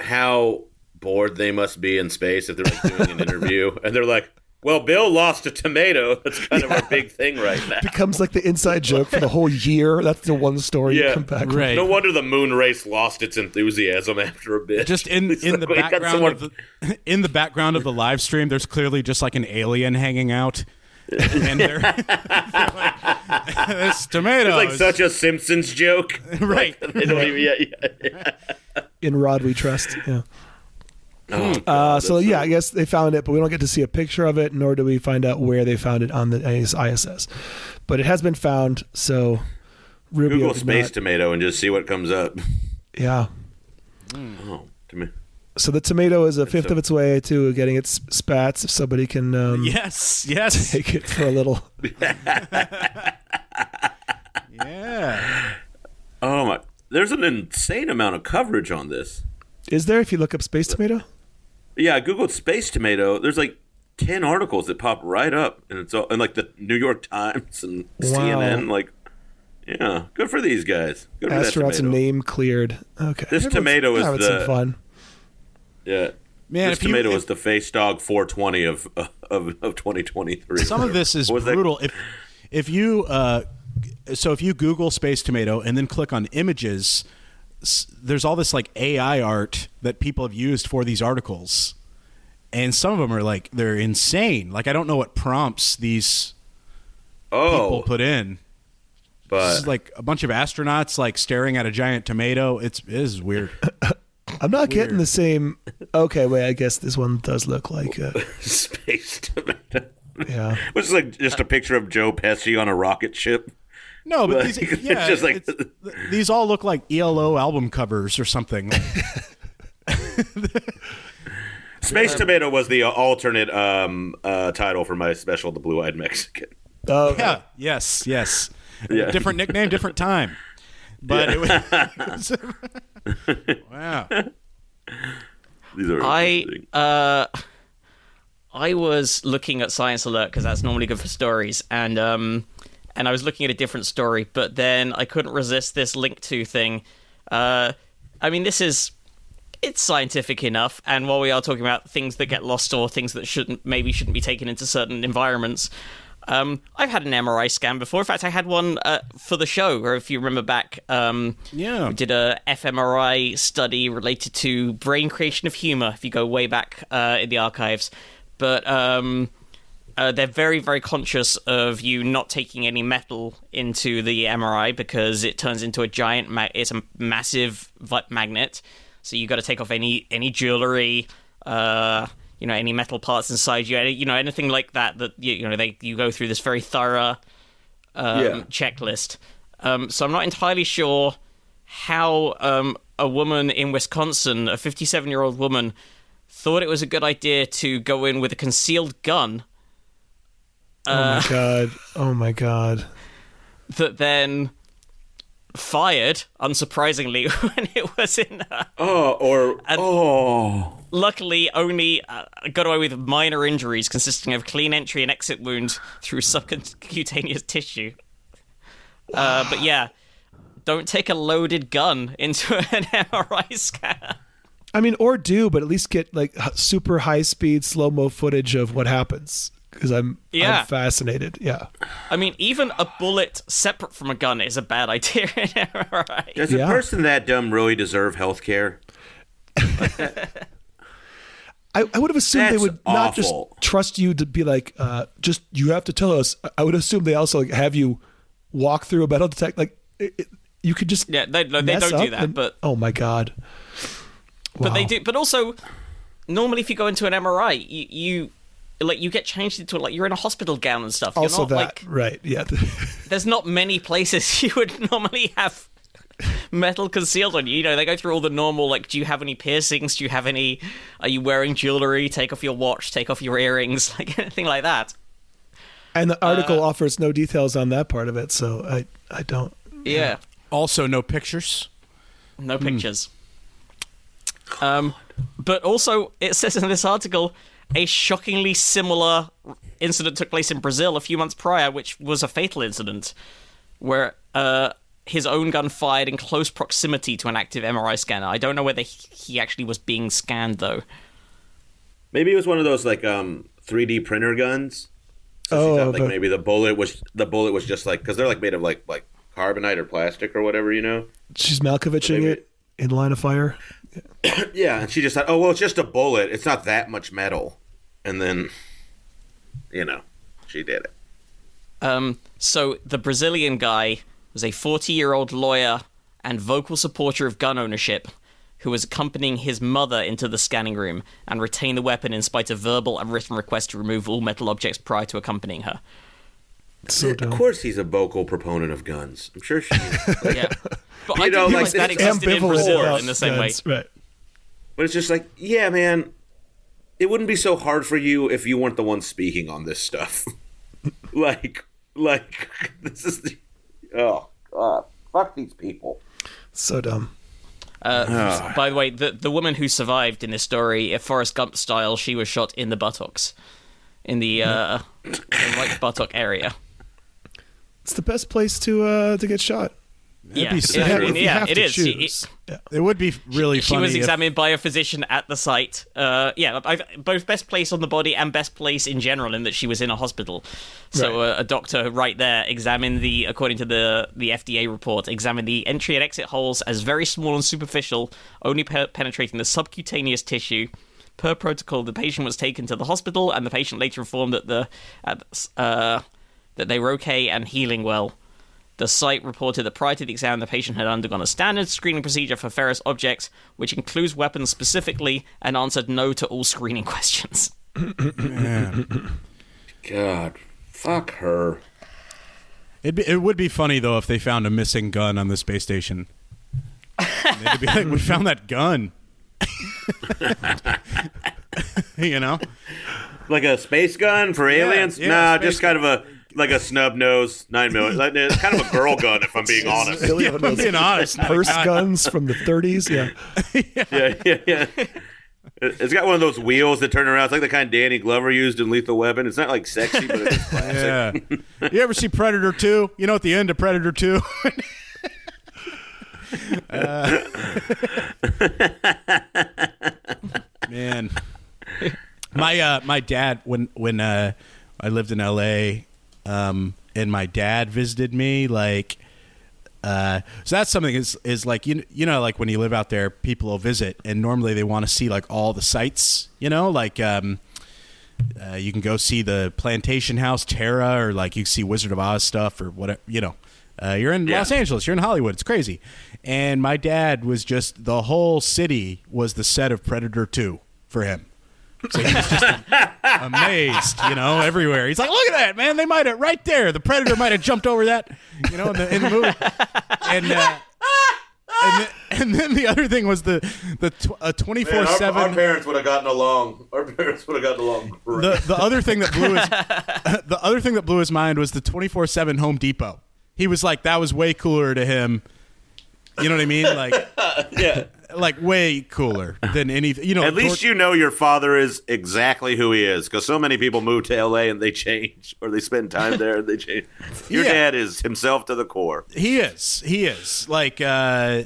how bored they must be in space if they're like doing an interview and they're like, "Well, Bill lost a tomato. That's kind of our big thing right now." Becomes like the inside joke for the whole year. That's the one story you Yeah. come back with. Right. No wonder the moon race lost its enthusiasm after a bit. Just in in the like, background someone- of the in the background of the live stream, there's clearly just like an alien hanging out, and they're, they're like, this tomato It's like such a Simpsons joke. right. They don't even. Yeah, yeah, yeah. In Rod we trust. Yeah. Oh, Uh, God, so that's yeah, I guess they found it, but we don't get to see a picture of it, nor do we find out where they found it on the ISS. But it has been found, so Rubio Google space not- tomato and just see what comes up. yeah. Oh, to me. So the tomato is a fifth so- of its way to getting its spats. If somebody can um, Yes, yes, take it for a little. yeah. Oh my! There's an insane amount of coverage on this. Is there if you look up space tomato? Yeah, I googled space tomato. There's like ten articles that pop right up, and it's all and like the New York Times and CNN. Like, yeah, good for these guys. Good for that Astronaut's name cleared. Okay. This Everyone's tomato is the- some fun. Yeah, Man, this if you- tomato if- is the face dog 420 of of of 2023. Some of this is What was that? brutal. If if you uh, so if you Google space tomato and then click on images, s- there's all this like AI art that people have used for these articles, and some of them are like they're insane. Like I don't know what prompts these people Oh, put in. This but is like a bunch of astronauts like staring at a giant tomato. It's it is weird. I'm not getting the same. Okay, wait. I guess this one does look like. a space tomato. yeah. Which is like just a picture of Joe Pesci on a rocket ship. No, but Like, these, it's yeah, just like- it's- these all look like ELO album covers or something. Space Tomato was the uh, alternate um, uh, title for my special, The Blue Eyed Mexican. Oh, Yeah. Yes. Yes. Yeah. Different nickname, different time. But it was. wow. These are I interesting. uh, I was looking at Science Alert because that's normally good for stories, and um, and I was looking at a different story, but then I couldn't resist this link to thing. Uh, I mean, this is it's scientific enough, and while we are talking about things that get lost or things that shouldn't maybe shouldn't be taken into certain environments. Um, I've had an MRI scan before. In fact, I had one uh, for the show. Or if you remember back, um, Yeah. we did a fMRI study related to brain creation of humor. If you go way back uh, in the archives, but um, uh, they're very, very conscious of you not taking any metal into the MRI because it turns into a giant. Ma- it's a massive magnet, so you got to take off any any jewelry. Uh, you know, any metal parts inside you, any, you know, anything like that. That you, you know, they you go through this very thorough um, Yeah. checklist. Um, so I'm not entirely sure how um, a woman in Wisconsin, a 57 year old woman, thought it was a good idea to go in with a concealed gun oh uh, my god. Oh my god. that then fired, unsurprisingly, when it was in. Uh, Oh, or and- oh, luckily, only uh, got away with minor injuries consisting of clean entry and exit wound through subcutaneous tissue. Uh, but yeah, don't take a loaded gun into an MRI scanner. I mean, or do, but at least get like super high speed slow mo footage of what happens because I'm Yeah. I'm fascinated. Yeah. I mean, even a bullet separate from a gun is a bad idea in MRI. does Yeah. a person that dumb really deserve health care? I, I would have assumed they That's would not just trust you to be like, uh, just you have to tell us. I- I would assume they also like, have you walk through a metal detector. Like, it, it- you could just Yeah, they, no, they mess don't do that, and- but oh my god. but they do. But also, normally, if you go into an MRI, you, you like you get changed into like you're in a hospital gown and stuff. You're Also, not that like right? Yeah. there's not many places you would normally have metal concealed on you. You know, they go through all the normal like, do you have any piercings? Do you have any? Are you wearing jewelry? Take off your watch. Take off your earrings. Like anything like that. and the article Uh, offers no details on that part of it, so I I don't. Yeah. Also, no pictures. No pictures. Um, but also, it says in this article, a shockingly similar incident took place in Brazil a few months prior, which was a fatal incident, where uh, his own gun fired in close proximity to an active MRI scanner. I don't know whether he he actually was being scanned, though. Maybe it was one of those like um 3D printer guns. So she Oh, thought, like but- maybe the bullet was the bullet was just like because they're like made of like like carbonite or plastic or whatever, you know. She's Malkoviching Maybe- it in line of fire. Yeah, and she just thought, oh well, it's just a bullet. It's not that much metal. And then, you know, she did it. Um, so the Brazilian guy was a 40 year old lawyer and vocal supporter of gun ownership who was accompanying his mother into the scanning room and retained the weapon in spite of verbal and written requests to remove all metal objects prior to accompanying her. So of course, he's a vocal proponent of guns. I'm sure she is. Yeah. But I You know, didn't like, realize that it's existed in Ambivalent Brazil in the same way. guns, Right. But it's just like, yeah, man, it wouldn't be so hard for you if you weren't the one speaking on this stuff. like, like this is the, oh god, fuck these people. So dumb. Uh, by the way, the the woman who survived in this story, if Forrest Gump style, she was shot in the buttocks, in the uh, the right buttock area. It's the best place to uh, to get shot. yeah, be it- sad it- if you yeah, have it to is. She- Choose. Yeah. It would be really she funny. She was if- examined by a physician at the site. Uh, yeah, I've, both best place on the body and best place in general, in that she was in a hospital. So Right. uh, a doctor right there examined the, according to the the FDA report, examined the entry and exit holes as very small and superficial, only pe- penetrating the subcutaneous tissue. Per protocol, the patient was taken to the hospital, and the patient later informed that the uh, that they were okay and healing well. The site reported that prior to the exam, the patient had undergone a standard screening procedure for ferrous objects, which includes weapons specifically, and answered no to all screening questions. God, fuck her. It'd be, it would be funny though if they found a missing gun on the space station. They'd be like, "We found that gun." you know, Like a space gun for aliens? yeah, nah, space just kind of a like a snub nose nine millimeter. Like, it's kind of a girl gun, if I'm being honest. Really Yeah, one I'm being honest. Purse guns from the 30s. Yeah. yeah, yeah, yeah. It- It's got one of those wheels that turn around. It's like the kind Danny Glover used in Lethal Weapon. It's not like sexy, but it's classic. yeah. You ever see Predator Two? You know, at the end of Predator Two. Uh, man, my uh, my dad when when uh, I lived in L.A. Um, and my dad visited me like. Uh, so that's something is is like you you know like when you live out there, people will visit, and normally they want to see like all the sites, you know, like um, uh, you can go see the Plantation House, Terra, or like you can see Wizard of Oz stuff or whatever. You know, uh, you're in Yeah. Los Angeles, you're in Hollywood. It's crazy. And my dad was just the whole city was the set of Predator Two for him. So he was just amazed, you know, everywhere. He's like, "Look at that, man! They might have right there. The predator might have jumped over that, you know, in the, in the movie." And uh, and, then, and then the other thing was the the a twenty four seven. Our parents would have gotten along. Our parents would have gotten along. The the other thing that blew his the other thing that blew his mind was the twenty four seven Home Depot. He was like, that was way cooler to him. You know what I mean? Like, yeah. Like way cooler than anything. You know, At least Tor- you know your father is exactly who he is, because so many people move to LA and they change, or they spend time there and they change. Your Yeah. dad is himself to the core. He is. He is. Like, uh,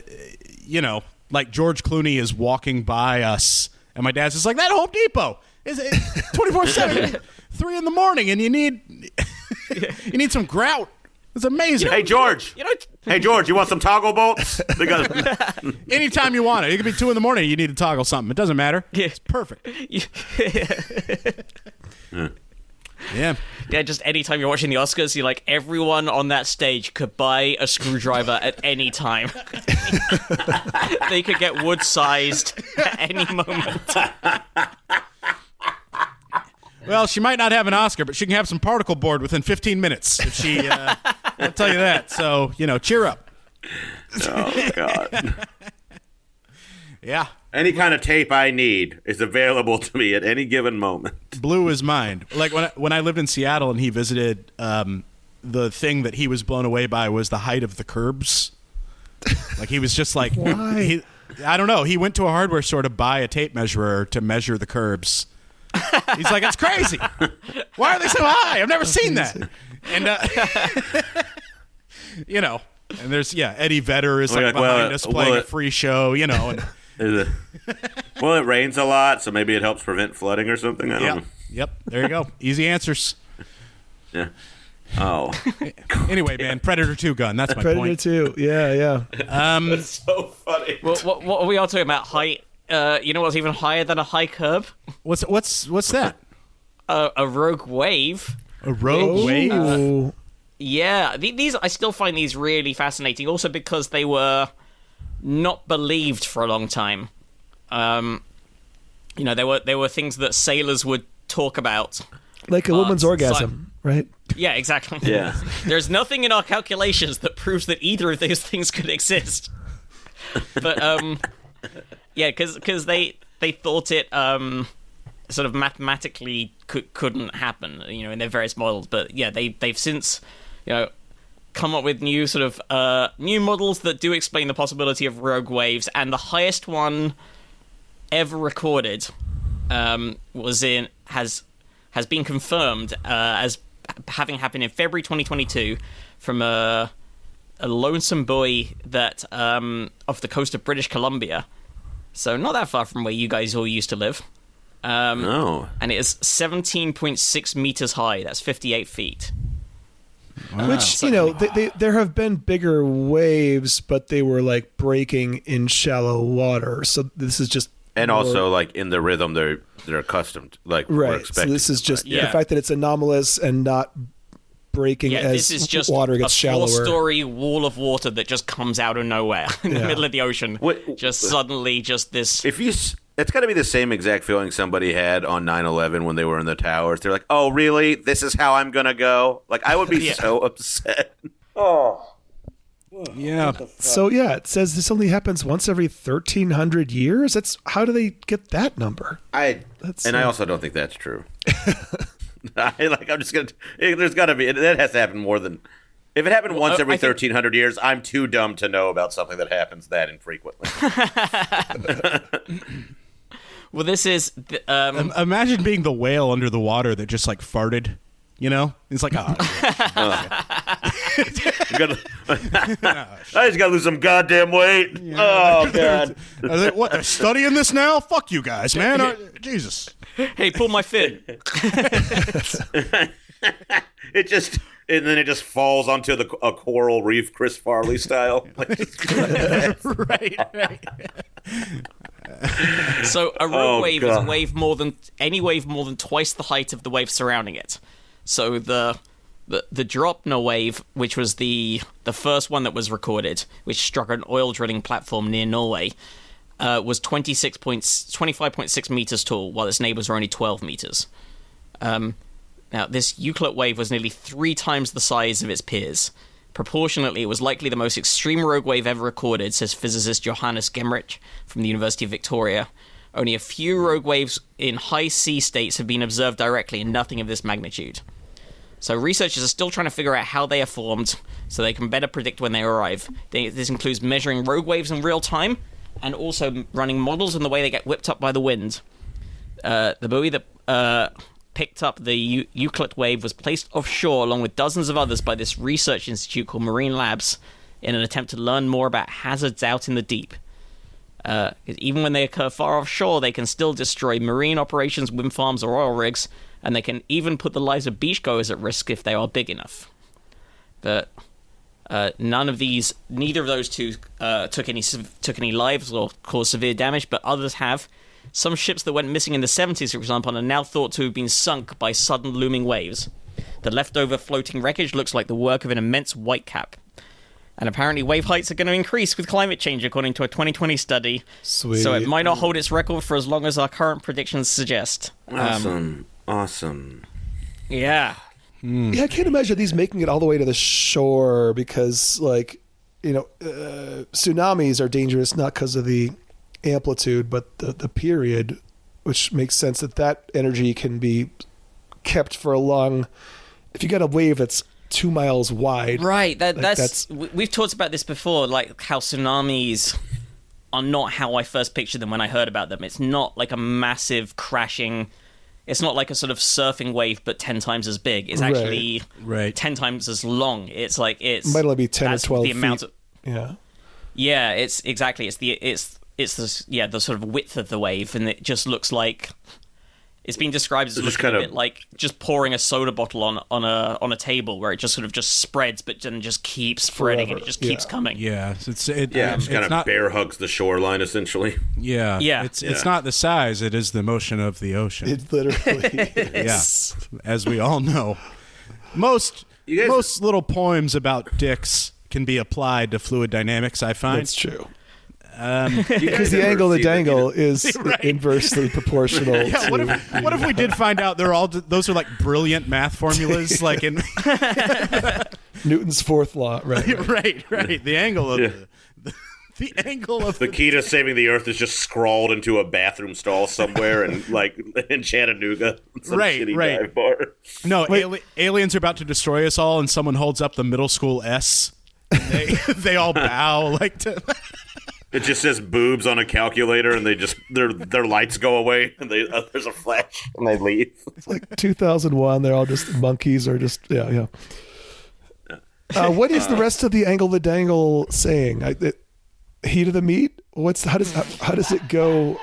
you know, like George Clooney is walking by us, and my dad's just like, that Home Depot is 24 7, 3 in the morning, and you need you need some grout. It's amazing. Hey George. You know, Hey George, you want some toggle bolts? They got. Anytime you want it. It could be 2 in the morning, you need to toggle something. It doesn't matter. Yeah. It's perfect. you- Yeah. yeah, just anytime you're watching the Oscars, you're like, everyone on that stage could buy a screwdriver at any time. they could get wood sized at any moment. Well, she might not have an Oscar, but she can have some particle board within 15 minutes. If she, uh, I'll tell you that. So, you know, cheer up. Oh God. Yeah. Any kind of tape I need is available to me at any given moment. blew his mind. Like when I, when I lived in Seattle and he visited, um, the thing that he was blown away by was the height of the curbs. Like he was just like, Why? He, I don't know. He went to a hardware store to buy a tape measurer to measure the curbs. He's like, it's crazy. Why are they so high? I've never seen that. And uh, you know, and there's yeah, Eddie Vedder is Well, like like, well, behind us well, playing a free show. You know, and Is it- well, it rains a lot, so maybe it helps prevent flooding or something. I don't yep, know. yep. There you go. Easy answers. Yeah. Oh, Anyway, man, Predator Two gun. That's my point. Predator 2. Yeah, yeah. Um, so funny. What, what, what are we all talking about? Height? Uh, you know what's even higher than a high curb? What's what's what's that? Uh, a rogue wave. A rogue wave? Ooh. Yeah, th- these I still find these really fascinating. Also because they were not believed for a long time. Um, you know, there were there were things that sailors would talk about. Like a woman's so- orgasm, right? Yeah, exactly. Yeah. There's nothing in our calculations that proves that either of those things could exist. But um, yeah, because they they thought it um sort of mathematically could, couldn't happen, you know, in their various models. But yeah, they they've since you know come up with new sort of uh new models that do explain the possibility of rogue waves, and the highest one ever recorded um, was in has has been confirmed uh, as having happened in February 2022 from a a lonesome buoy that um, off the coast of British Columbia, so not that far from where you guys all used to live. Um, No. and it is 17.6 meters high. That's 58 feet. Which you know, they, they, there have been bigger waves, but they were like breaking in shallow water. So this is just And more- also, like in the rhythm, they're they're accustomed. Like we're right. So expecting. this is just Yeah. the fact that it's anomalous and not breaking Yeah, as this is just water a shallower. four-story wall of water that just comes out of nowhere in the middle of the ocean. Wait, just suddenly, just this. if you, it's got to be the same exact feeling somebody had on 9-11 when they were in the towers. They're like, "Oh, really? This is how I'm gonna go." Like I would be Yeah. so upset. Oh yeah. So yeah, it says this only happens once every thirteen hundred years. That's how do they get that number? I That's, and I uh, also don't think that's true. I like. I'm just gonna. There's got to be. That has to happen more than. If it happened once every think- 1300 years, I'm too dumb to know about something that happens that infrequently. Well, this is th- um, Im- Imagine being the whale under the water that just like farted. You know, it's like, ah, gotta- I just got to lose some goddamn weight. Oh god. Are they- what? They're studying this now? Fuck you guys, man! Jesus. Hey, pull my fin. It just and then it just falls onto the a coral reef, Chris Farley style. Right, right. So a rogue Oh, wave is a wave more than any wave more than twice the height of the wave surrounding it. So the the the Draupner wave, which was the the first one that was recorded, which struck an oil drilling platform near Norway, uh, was 26 points, 25.6 meters tall, while its neighbors were only 12 meters. Um, now, this Ucluelet wave was nearly three times the size of its peers. Proportionately, it was likely the most extreme rogue wave ever recorded, says physicist Johannes Gemmrich from the University of Victoria. Only a few rogue waves in high sea states have been observed directly, and nothing of this magnitude. So researchers are still trying to figure out how they are formed, so they can better predict when they arrive. This includes measuring rogue waves in real time, and also running models on the way they get whipped up by the wind. Uh, the buoy that uh, picked up the Eu- Ucluelet wave was placed offshore along with dozens of others by this research institute called Marine Labs in an attempt to learn more about hazards out in the deep. Uh, even when they occur far offshore, they can still destroy marine operations, wind farms, or oil rigs, and they can even put the lives of beachgoers at risk if they are big enough. But uh, none of these, neither of those two, uh, took any took any lives or caused severe damage, but others have. Some ships that went missing in the 70s, for example, are now thought to have been sunk by sudden looming waves. The leftover floating wreckage looks like the work of an immense whitecap. And apparently, wave heights are going to increase with climate change, according to a 2020 study. Sweet. So it might not hold its record for as long as our current predictions suggest. Um, awesome. awesome. Yeah. Yeah, I can't imagine these making it all the way to the shore because, like, you know, uh, tsunamis are dangerous not because of the amplitude, but the, the period, which makes sense that that energy can be kept for a long. If you got a wave that's two miles wide, Right. That, Like, that's, that's- we've talked about this before, like how tsunamis are not how I first pictured them when I heard about them. It's not like a massive crashing. It's not like a sort of surfing wave, but ten times as big. It's actually Right. ten times as long. It's like it's might only be ten or twelve the amount feet. of yeah, yeah. It's exactly. It's the it's it's the yeah the sort of width of the wave, and it just looks like. It's been described as It's just kind of- bit like just pouring a soda bottle on on a on a table, where it just sort of just spreads, but then just keeps spreading, and it just keeps Yeah. coming. Yeah, it's it, Yeah, it just kind it's of not. bear hugs the shoreline essentially. Yeah, Yeah. It's it's not the size; it is the motion of the ocean. it literally yeah, as we all know, most You guys- most little poems about dicks can be applied to fluid dynamics. I find. That's true. Um, because the angle of the dangle is inversely proportional. Yeah, what to if what if we did find out they're all those are like brilliant math formulas like in Newton's fourth law? Right. right right the angle of Yeah. the, the angle of The key to saving the Earth is just scrawled into a bathroom stall somewhere and like in Chattanooga, some Right, shitty right. dive bar. no ali- aliens are about to destroy us all and someone holds up the middle school S they they all bow like to It just says boobs on a calculator, and they just their their lights go away, and they uh, there's a flash, and they leave. It's like 2001. They're all just monkeys or just yeah yeah. Uh, what is the rest of the angle the dangle saying? I, it, heat of the meat. What's how does how, how does it go?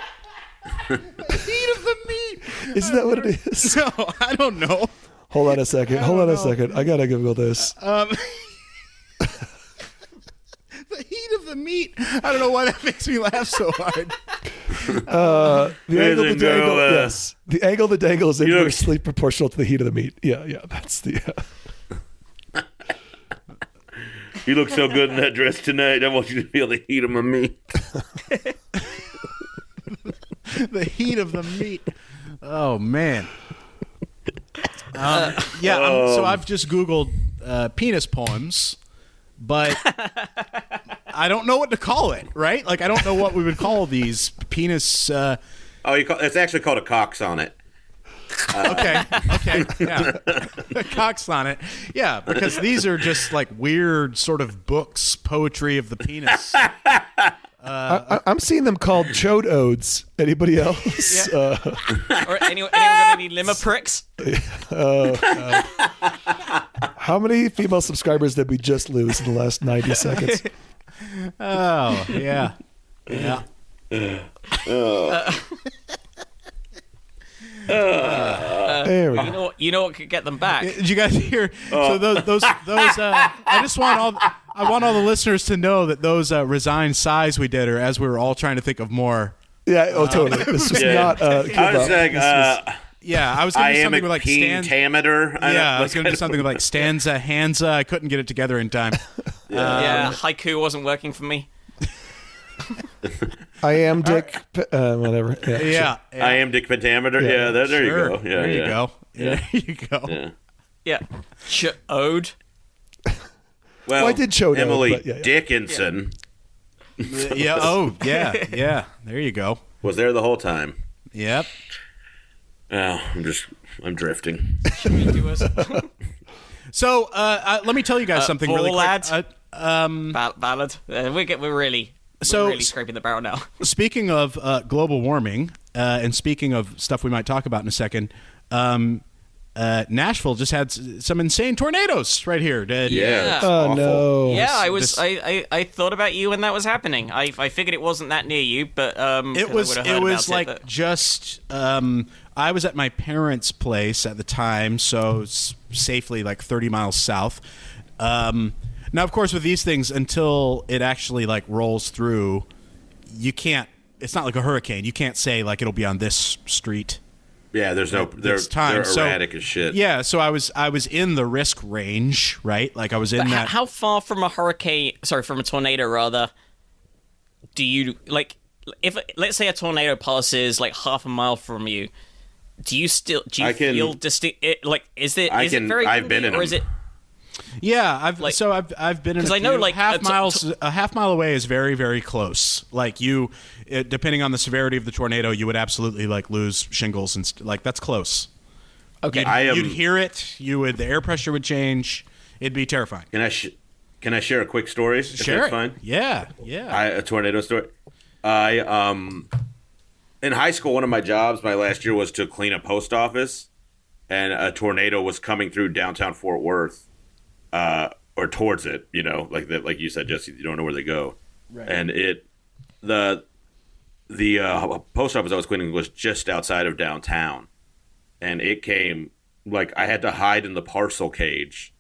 heat of the meat Isn't that what it is? no I don't know Hold on a second. Hold on a second. I gotta Google this. um the heat of the meat I don't know why that makes me laugh so hard Uh, the angle the a go, dangle. yes, the angle the dangle is look- inversely proportional to the heat of the meat. Yeah, yeah. That's the. Uh, You look so good in that dress tonight. I want you to feel the heat of my meat. the heat of the meat. Oh man. Um, yeah, I'm, so I've just googled uh, penis poems, but I don't know what to call it. Right? Like I don't know what we would call these penis. Uh, Oh, you call, it's actually called a cox on it. okay, okay, yeah, cocks on it. Yeah, because these are just like weird sort of books, poetry of the penis. I, I'm seeing them called chode odes. Anybody else? Yeah. Uh, Or anyone, anyone got any limmer pricks? How many female subscribers did we just lose in the last 90 seconds? Oh yeah, yeah. There we You go. know, what- you know what could get them back? Did you guys hear? So those those those. Uh, I just want all I want all the listeners to know that those uh, resigned sighs we did are as we were all trying to think of more. Yeah, oh, totally. This was Yeah. not. Uh, I was give up. like, was- uh, Yeah, I was going to do something with like stand. pentameter. I Yeah, I was going to do something with like stanza, hanza. I couldn't get it together in time. yeah, haiku wasn't working for me. I am Dick. Uh, whatever. Yeah. Yeah, yeah. I am Dick Pentameter. Yeah, there, there Sure. you go. Yeah, there you yeah. go. There you go. Yeah. Yeah, Ch- ode. Well, Well, I did show Emily but yeah, yeah. Dickinson Yeah. Oh, yeah, yeah. There you go. was there the whole time. Yep. Oh, I'm just, I'm drifting. Should we do us So uh, uh, let me tell you guys something really Paul quick. lad. Uh, um, ba- ballad? Uh, we're get, we're really So- we're really scraping the barrel now. speaking of uh, global warming, uh, and speaking of stuff we might talk about in a second, um, uh, Nashville just had some insane tornadoes right here. Did Yeah. Oh awful. no. Yeah, I was. this- I, I, I thought about you when that was happening. I, I figured it wasn't that near you, but um, It 'cause I was. would've It was about like but- just. Um, I was at my parents' place at the time, so safely like thirty miles south. Um, now, of course, with these things, until it actually like rolls through, you can't. It's not like a hurricane. You can't say like it'll be on this street. Yeah, there's no, they're, time. they're So- erratic as shit. Yeah, so I was I was in the risk range, right? Like I was in But that. how far from a hurricane? Sorry, from a tornado rather. Do you like if let's say a tornado passes like half a mile from you? Do you still do you I can- feel distinct? It, like is it I is can- it very I've been in or is them. it yeah, I've like- so I've I've been in 'Cause a I know, like, half a t- miles a half mile away is very very close. Like you, it, depending on the severity of the tornado, you would absolutely like lose shingles and st- like that's close. okay? You'd, I am- you'd hear it. You would the air pressure would change. It'd be terrifying. Can I, sh- can I share a quick story? If Share that's it. fine. Yeah, yeah. I, a tornado story. I um, in high school, one of my jobs my last year was to clean a post office, and a tornado was coming through downtown Fort Worth, uh, or towards it. You know, like that, like you said, Jesse, you don't know where they go, right. and it the the uh, post office I was cleaning was just outside of downtown, and it came like I had to hide in the parcel cage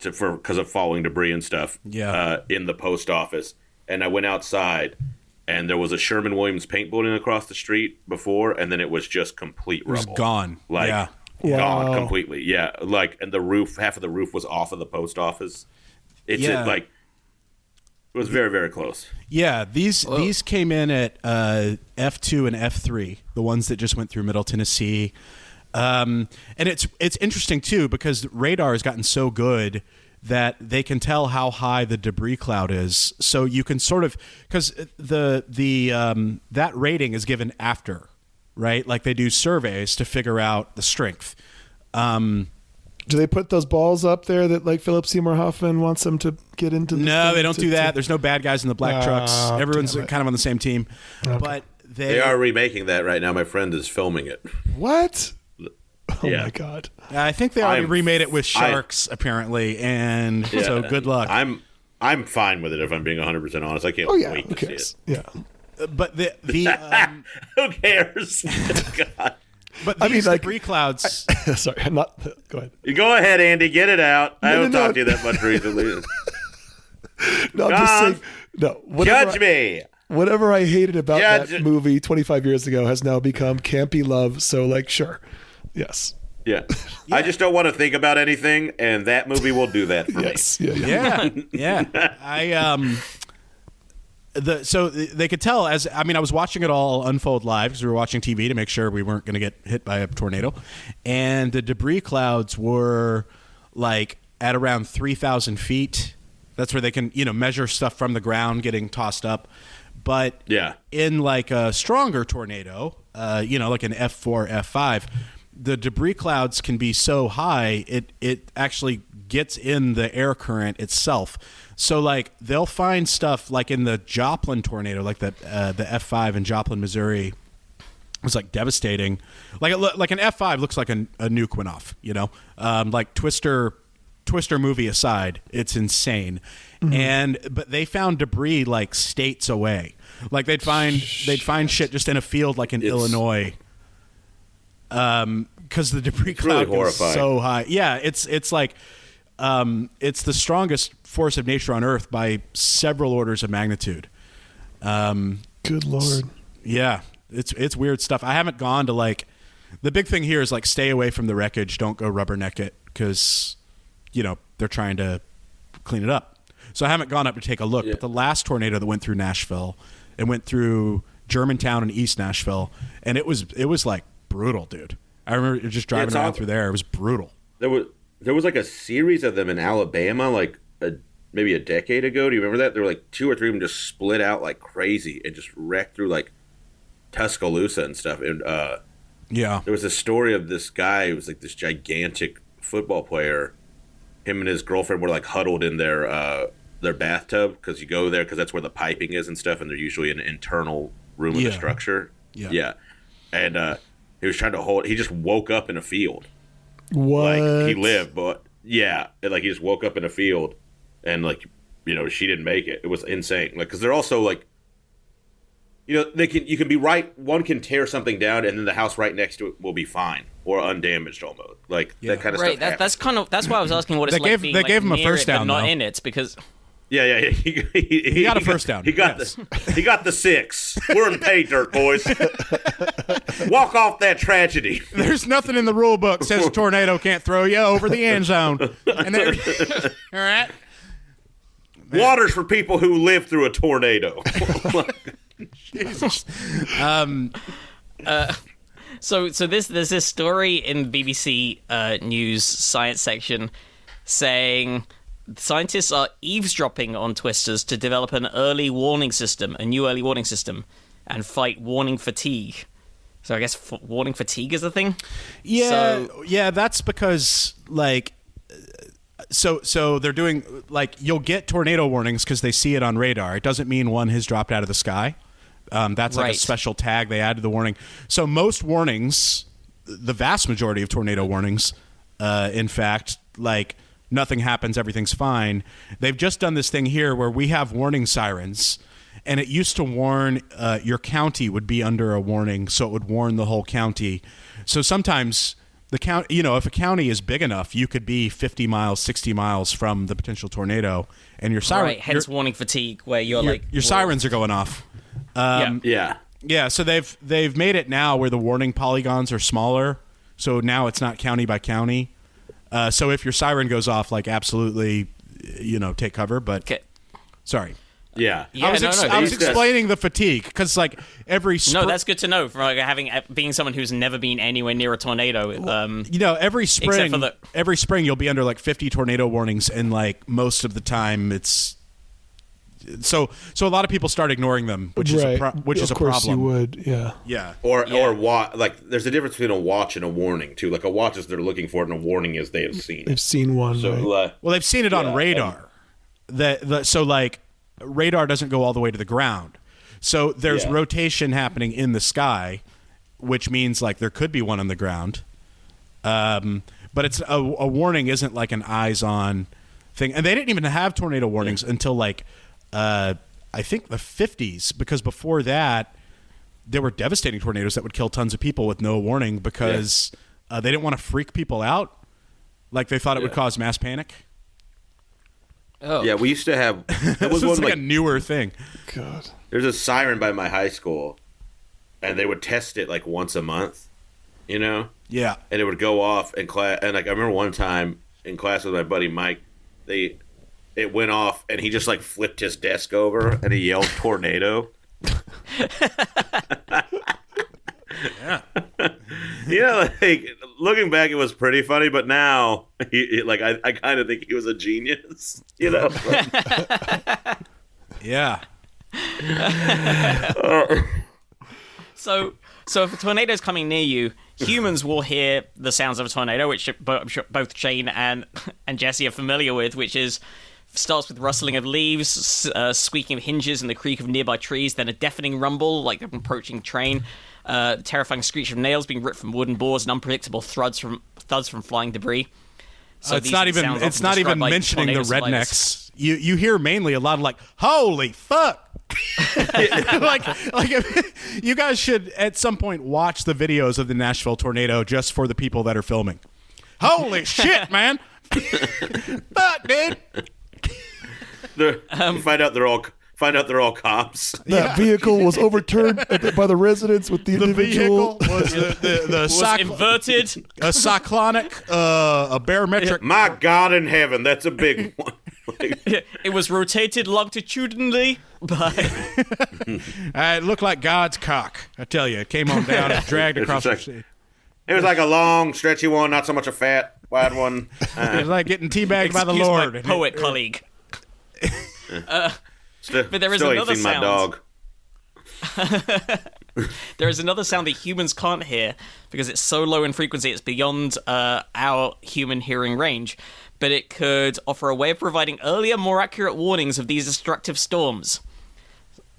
to for because of falling debris and stuff. Yeah. Uh, in the post office, and I went outside, and there was a Sherwin-Williams paint building across the street before, and then it was just complete it was rubble. gone. Like yeah. gone Wow. completely. Yeah. Like and the roof, half of the roof was off of the post office. It's Yeah. like It was very very close. Yeah, these these came in at uh, F two and F three, the ones that just went through Middle Tennessee, um, and it's it's interesting too because radar has gotten so good that they can tell how high the debris cloud is, so you can sort of because the the um, that rating is given after, right? Like they do surveys to figure out the strength. Um, Do they put those balls up there that like Philip Seymour Hoffman wants them to get into? The no, thing they don't to- do that. to- There's no bad guys in the black Oh, trucks. Everyone's kind of on the same team, but They are remaking that right now. My friend is filming it. What? Oh Yeah. my god! I think they already I'm- remade it with I- sharks, apparently, and Yeah. so good luck. I'm I'm fine with it if I'm being 100 percent honest. I can't Oh yeah, wait who to see it. Yeah. but the the um, Who cares? God. but I mean, these like- debris clouds. Sorry, I'm not. Go ahead. You go ahead, Andy. Get it out. I No, haven't no, no. talked to you that much recently. No, I'm just God. saying. No, Judge I, me. whatever I hated about Judge- that movie 25 years ago has now become campy love. So like, sure, yes, Yeah. I just don't want to think about anything, and that movie will do that for yes, yeah, yeah. yeah, yeah. I um. The, so they could tell as I mean I was watching it all unfold live because we were watching TV to make sure we weren't going to get hit by a tornado, and the debris clouds were like at around three thousand feet. That's where they can you know measure stuff from the ground getting tossed up, but. Yeah. in like a stronger tornado, uh, you know, like an F four, F five, the debris clouds can be so high it it actually gets in the air current itself. So like they'll find stuff like in the Joplin tornado, like the uh, the F five in Joplin, Missouri. Was like devastating, like it like an F five looks like a, a nuke went off. You know, um, like Twister Twister movie aside, it's insane. And but they found debris like states away. Like they'd find they'd find shit just in a field like in It's- Illinois. Um, because the debris really cloud goes horrifying. so high. Yeah, it's it's like um, it's the strongest force of nature on Earth by several orders of magnitude. Um, Good lord. yeah, it's it's weird stuff. I haven't gone to like the big thing here is like stay away from the wreckage. Don't go rubberneck it because you know they're trying to clean it up. So I haven't gone up to take a look. Yeah. But the last tornado that went through Nashville, it went through Germantown and East Nashville, and it was it was like brutal, dude. I remember just driving it's around all- through there. It was brutal. There was there was like a series of them in Alabama, like a, maybe a decade ago. Do you remember that? There were like two or three of them just split out like crazy and just wrecked through like Tuscaloosa and stuff. And uh, Yeah, there was a story of this guy who was like this gigantic football player. Him and his girlfriend were like huddled in their uh, their bathtub because you go there because that's where the piping is and stuff, and they're usually in an internal room of the structure. Yeah. yeah. And uh, he was trying to hold. He just woke up in a field What? like he lived, but yeah, and, like he just woke up in a field, and like you know she didn't make it. It was insane. Like because they're also like, you know, they can you can be right. One can tear something down, and then the house right next to it will be fine or undamaged almost. Like Yeah. that kind of Right, stuff. that, happens. that's kind of that's why I was asking what it's They like gave- being they like, gave him a first down, not though. in it because yeah, yeah, yeah. He, he, he got a first down. He got Yes. the he got the six. We're in pay dirt, boys. Walk off that tragedy. There's nothing in the rule book says a tornado can't throw you over the end zone. And there, all right. Water's for people who live through a tornado. Um, Uh So, so this there's this story in BBC uh, News science section saying scientists are eavesdropping on twisters to develop an early warning system, a new early warning system, and fight warning fatigue. So I guess f- warning fatigue is a thing. Yeah, So- yeah, that's because like so so they're doing like you'll get tornado warnings because they see it on radar. It doesn't mean one has dropped out of the sky. Um, that's like a special tag they add to the warning. So most warnings, the vast majority of tornado warnings, uh, in fact, like nothing happens, everything's fine. They've just done this thing here where we have warning sirens. And it used to warn uh, your county would be under a warning, so it would warn the whole county. So sometimes the count, you know, if a county is big enough, you could be 50 miles, 60 miles from the potential tornado, and your siren, right, hence your, warning fatigue, where you're your, like your sirens are going off. yeah. yeah. Yeah, so they've they've made it now where the warning polygons are smaller. So now it's not county by county. Uh, so if your siren goes off, like absolutely, you know, take cover. But Okay. sorry, Yeah. Yeah, I was, no, ex- no, I was these guys- explaining the fatigue because like every spr- No, that's good to know. From like having uh, being someone who's never been anywhere near a tornado. Um, you know every spring for the- every spring you'll be under like 50 tornado warnings and like most of the time it's so so a lot of people start ignoring them which is a pro- which of is a course problem you would. Yeah. yeah Or Yeah. or wa- like there's a difference between a watch and a warning too. Like a watch is they're looking for it, and a warning is they have seen I've it. seen one. So right? like, well they've seen it on Yeah, radar that the, so like radar doesn't go all the way to the ground so there's Yeah. rotation happening in the sky which means like there could be one on the ground um, but it's a, a warning isn't like an eyes on thing and they didn't even have tornado warnings until like uh, i think the 50s because before that there were devastating tornadoes that would kill tons of people with no warning because uh, they didn't want to freak people out like they thought it would cause mass panic oh, yeah, we used to have. There this was one like, like a newer thing God. there's a siren by my high school, and they would test it like once a month. You know, yeah and it would go off in class. And like I remember one time in class with my buddy Mike, they it went off, and he just like flipped his desk over, and he yelled "tornado." Yeah. you know, like looking back, it was pretty funny, but now, he, he- like I, I kind of think he was a genius. You know, yeah So, so if a tornado's coming near you, humans will hear the sounds of a tornado, which I'm sure both Shane and and Jesse are familiar with, which is starts with rustling of leaves, uh, squeaking of hinges, and the creak of nearby trees. Then a deafening rumble, like an approaching train. Uh, terrifying screech of nails being ripped from wooden boards, and unpredictable thuds from thuds from flying debris. So Uh, it's not even it's not even mentioning the rednecks you you hear mainly a lot of like holy fuck like like you guys should at some point watch the videos of the Nashville tornado just for the people that are filming holy shit man fuck dude Um, find out they're all find out they're all cops. That vehicle was overturned by the residents with the, the individual. vehicle was the the, the Was cycl- inverted. a cyclonic uh, a barometric My God in heaven, that's a big one. Like, it was rotated longitudinally by uh, it looked like God's cock I tell you it came on down and dragged It's across just the like- it was like a long, stretchy one, not so much a fat, wide one. it Uh, was like getting teabagged by the Excuse Lord my poet colleague. still, But there is still another seen my sound. dog. There is another sound that humans can't hear because it's so low in frequency, it's beyond uh, our human hearing range. But it could offer a way of providing earlier, more accurate warnings of these destructive storms.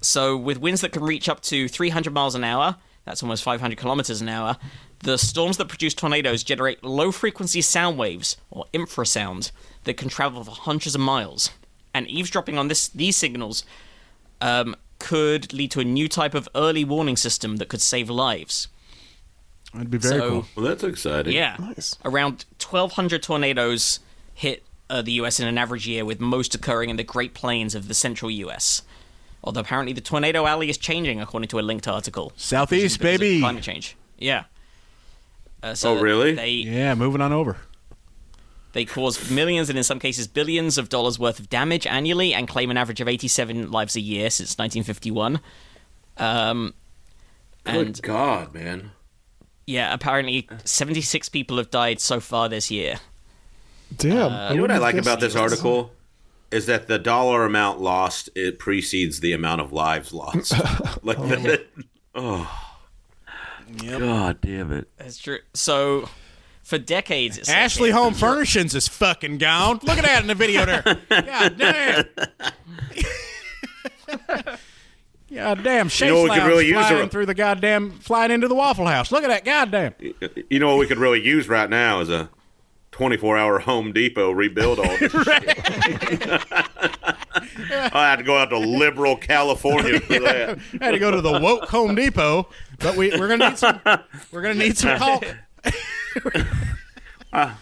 So, with winds that can reach up to 300 miles an hour, that's almost 500 kilometers an hour, the storms that produce tornadoes generate low frequency sound waves, or infrasound, that can travel for hundreds of miles. And eavesdropping on this, these signals um, could lead to a new type of early warning system that could save lives. That'd be very so, cool. Well, that's exciting. yeah, Nice. around 1,200 tornadoes hit uh, the U.S. in an average year, with most occurring in the Great Plains of the central U.S. Although apparently the tornado alley is changing, according to a linked article. Southeast, baby. Climate change. Yeah. Uh, so Oh, really? They Yeah, moving on over. they cause millions and in some cases billions of dollars worth of damage annually and claim an average of 87 lives a year since 1951. Um, Good and God, man. yeah, apparently 76 people have died so far this year. Damn. You know what I like about this article is that the dollar amount lost it precedes the amount of lives lost. like the, oh, oh. God damn it! That's true. So, for decades, it Ashley here- Home Furnishings is fucking gone. Look at that in the video there. God damn. God damn, Shea know what we could really use flying a- through the goddamn, flying into the Waffle House. Look at that, goddamn. You know what we could really use right now is a 24 hour Home Depot rebuild all this shit. I had to go out to liberal California for that. I had to go to the woke Home Depot, but we, we're gonna need some. We're gonna need some caulk. Uh,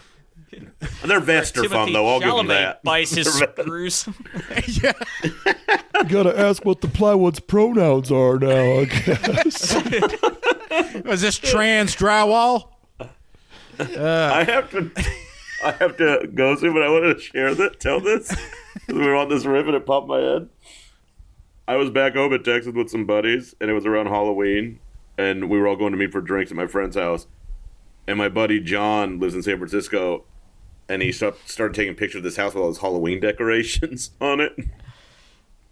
Their vests are fun though. I'll give them that. buys his Their screws. You gotta ask what the plywood's pronouns are now, I guess. Was this trans drywall? I have to. I have to go soon, but I wanted to share that. Tell this. we were on this riff and it popped my head. I was back home in Texas with some buddies, and it was around Halloween, and we were all going to meet for drinks at my friend's house. And my buddy John lives in San Francisco, and he sta- started taking pictures of this house with all his Halloween decorations on it.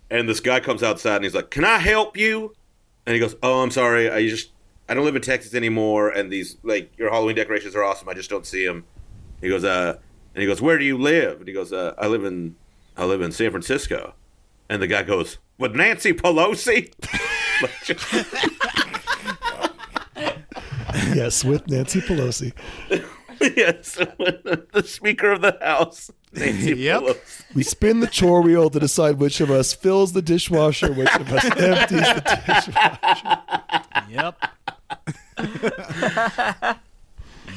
And this guy comes outside and he's like, "Can I help you?" And he goes, "Oh, I'm sorry. I just I don't live in Texas anymore, and these like your Halloween decorations are awesome. I just don't see them." He goes, "Uh," and he goes, "Where do you live?" And he goes, uh, "I live in I live in San Francisco." And the guy goes, "With Nancy Pelosi?" Yes, with Nancy Pelosi. yes, the Speaker of the House, Nancy Yep. Pelosi. We spin the chore wheel to decide which of us fills the dishwasher, which of us empties the dishwasher. Yep.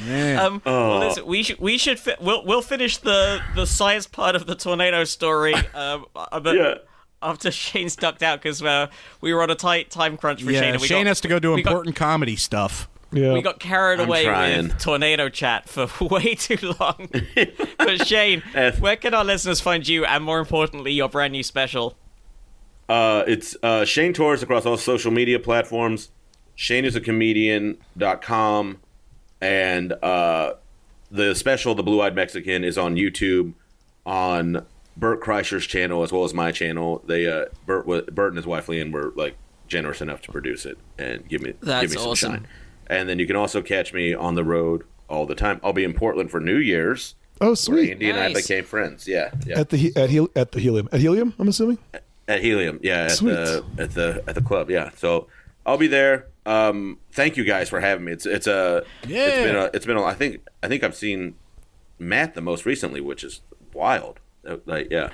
Man. Um, well, listen, we should we should fi- we'll we'll finish the the science part of the tornado story. Um, uh, but Yeah. after Shane's ducked out because uh, we were on a tight time crunch for yeah, Shane. and we Shane got- has to go do we got- important comedy stuff. Yeah. We got carried I'm away trying. with tornado chat for way too long. but Shane, Yes. where can our listeners find you, and more importantly, your brand new special? Uh, it's uh, Shane Torres across all social media platforms. ShaneIsAComedian.com. And uh, the special, The Blue Eyed Mexican, is on YouTube on Bert Kreischer's channel as well as my channel. They uh, Bert, Bert and his wife LeeAnn were like generous enough to produce it and give me That's give me some awesome. shine. And then you can also catch me on the road all the time. I'll be in Portland for New Year's. oh, sweet. Andy and I became friends. Yeah, yeah. At the he- at hel- at the helium at helium, I'm assuming. At Helium, yeah, at Sweet. the at the at the club, yeah. So I'll be there. Um, thank you guys for having me. It's it's a Yeah. It's been a it's been a. I think I think I've seen Matt the most recently, which is wild. Uh, Like yeah,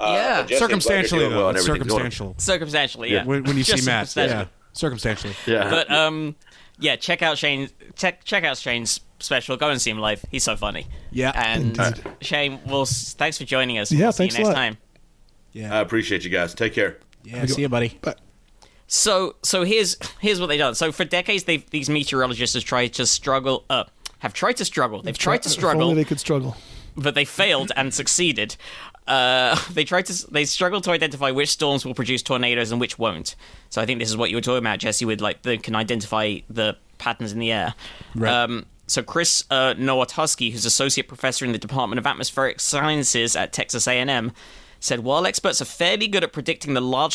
Yeah. Jesse, Circumstantially, glad you're doing though. well and it's everything's going- circumstantial. Circumstantially, yeah. When, when you see Matt. circumstantially. Yeah. Circumstantially. Yeah, But um, yeah, check out Shane. Check check out Shane's special. Go and see him live. He's so funny. Yeah, And indeed. Shane, well, thanks for joining us. Yeah, We'll thanks a you next lot. time. Yeah. I appreciate you guys. Take care. yeah. See you, buddy. But So so here's here's what they've done. So for decades, they've these meteorologists have tried to struggle. Uh, have tried to struggle. They've tried to If struggle. only they could struggle. but they failed and succeeded. Uh, they tried to they struggled to identify which storms will produce tornadoes and which won't. So I think this is what you were talking about, Jesse, with like they can identify the patterns in the air. Right. Um, so Chris uh, Nowotarski, who's associate professor in the Department of Atmospheric Sciences at Texas A&M, said while experts are fairly good at predicting the large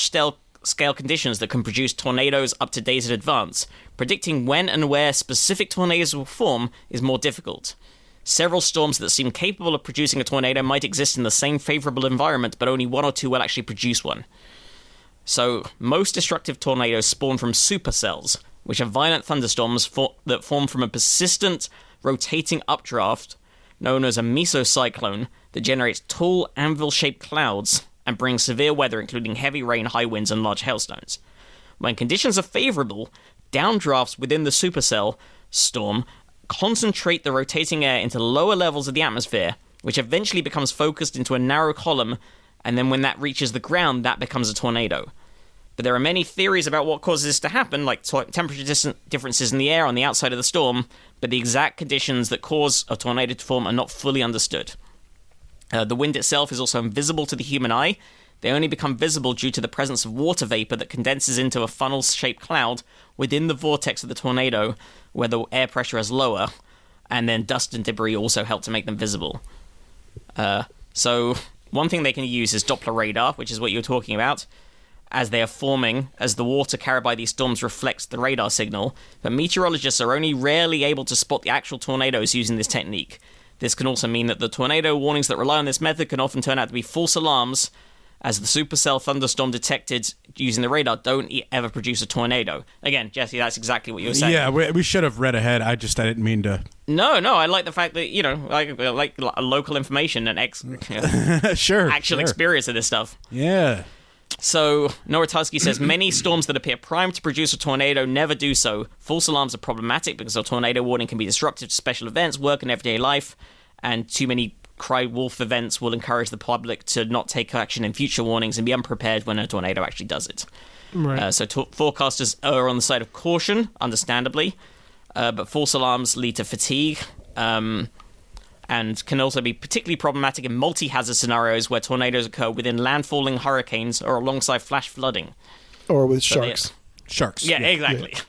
scale conditions that can produce tornadoes up to days in advance, predicting when and where specific tornadoes will form is more difficult. Several storms that seem capable of producing a tornado might exist in the same favorable environment, but only one or two will actually produce one. So, most destructive tornadoes spawn from supercells, which are violent thunderstorms for- that form from a persistent, rotating updraft known as a mesocyclone that generates tall, anvil shaped clouds and brings severe weather, including heavy rain, high winds, and large hailstones. When conditions are favorable, downdrafts within the supercell storm concentrate the rotating air into lower levels of the atmosphere, which eventually becomes focused into a narrow column, and then when that reaches the ground, that becomes a tornado. But there are many theories about what causes this to happen, like to- temperature dis- differences in the air on the outside of the storm, but the exact conditions that cause a tornado to form are not fully understood. Uh, the wind itself is also invisible to the human eye. They only become visible due to the presence of water vapor that condenses into a funnel shaped cloud within the vortex of the tornado, where the air pressure is lower, and then dust and debris also help to make them visible. Uh, so, one thing they can use is Doppler radar, which is what you were talking about, as they are forming, as the water carried by these storms reflects the radar signal. But meteorologists are only rarely able to spot the actual tornadoes using this technique. This can also mean that the tornado warnings that rely on this method can often turn out to be false alarms, as the supercell thunderstorm detected using the radar don't ever produce a tornado. Again, Jesse, that's exactly what you were saying. Yeah, we, we should have read ahead. I just I didn't mean to. No, no, I like the fact that you know, like like local information and ex- sure. actual sure. experience of this stuff. Yeah. So, Nowotarski says many storms that appear primed to produce a tornado never do so. False alarms are problematic because a tornado warning can be disruptive to special events, work, and everyday life, and too many cry wolf events will encourage the public to not take action in future warnings and be unprepared when a tornado actually does it. Right. Uh, so, to- forecasters are on the side of caution, understandably, uh, but false alarms lead to fatigue. Um, and can also be particularly problematic in multi-hazard scenarios where tornadoes occur within landfalling hurricanes or alongside flash flooding. Or with So they- sharks. Sharks. Yeah, exactly.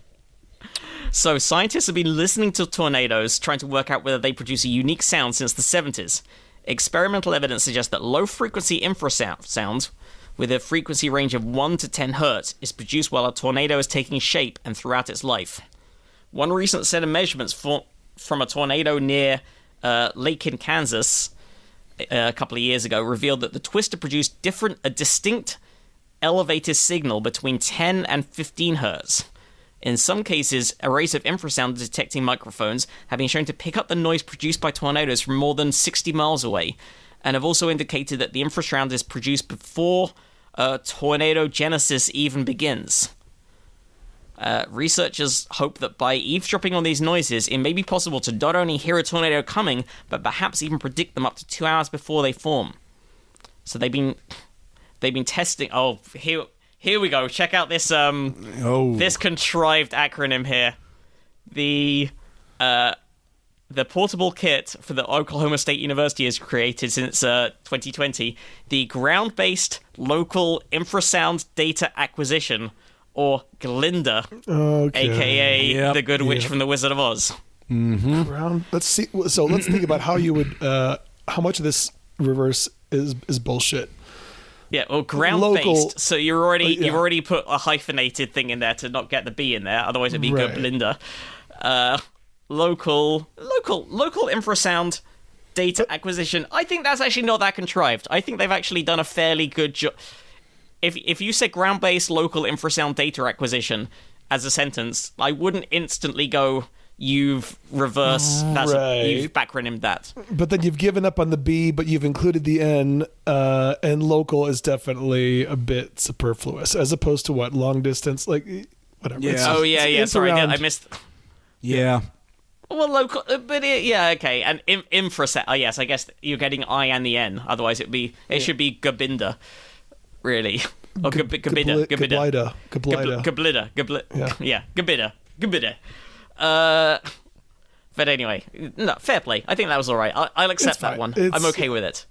So scientists have been listening to tornadoes, trying to work out whether they produce a unique sound since the 70s. Experimental evidence suggests that low-frequency infrasound sound, with a frequency range of 1 to 10 hertz, is produced while a tornado is taking shape and throughout its life. One recent set of measurements for, from a tornado near uh, Lakin Kansas uh, a couple of years ago revealed that the twister produced different, a distinct elevated signal between 10 and 15 hertz. In some cases, arrays of infrasound detecting microphones have been shown to pick up the noise produced by tornadoes from more than 60 miles away, and have also indicated that the infrasound is produced before uh, tornado genesis even begins. Uh, researchers hope that by eavesdropping on these noises, it may be possible to not only hear a tornado coming, but perhaps even predict them up to two hours before they form. So they've been they've been testing. Oh, here here we go. Check out this um Oh. this contrived acronym here. The uh the portable kit for the Oklahoma State University has created since uh, 2020 the ground-based local infrasound data acquisition, or Glinda, Okay. aka Yep. the Good Witch Yep. from the Wizard of Oz. Ground. Let's see. So let's think about how you would, uh, how much of this reverse is is bullshit. Yeah, well, ground Local- based. So you're already Uh, yeah. you've already put a hyphenated thing in there to not get the B in there. Otherwise, it'd be Right. Goblinda. Uh, local, local, local infrasound data acquisition. I think that's actually not that contrived. I think they've actually done a fairly good job. If if you said ground based local infrasound data acquisition as a sentence, I wouldn't instantly go. You've reverse. That's Right. you've backronymed that. But then you've given up on the B, but you've included the N, uh, and local is definitely a bit superfluous, as opposed to what long distance, like whatever. Yeah. It's- Oh yeah, it's- yeah. it's Sorry, I, around- I missed. Yeah. Well, local, uh, but it, yeah, okay. And in, infraset. Oh, yes, I guess you're getting I and the N. Otherwise, it'd be it should be Gabinda, really, or Gab- Gabida, Gabida. Gablida. Gablida, Gabli- Yeah. Gabida, Gabida. Uh, but anyway, no, fair play. I think that was all right. I, I'll accept that one. It's- I'm okay with it.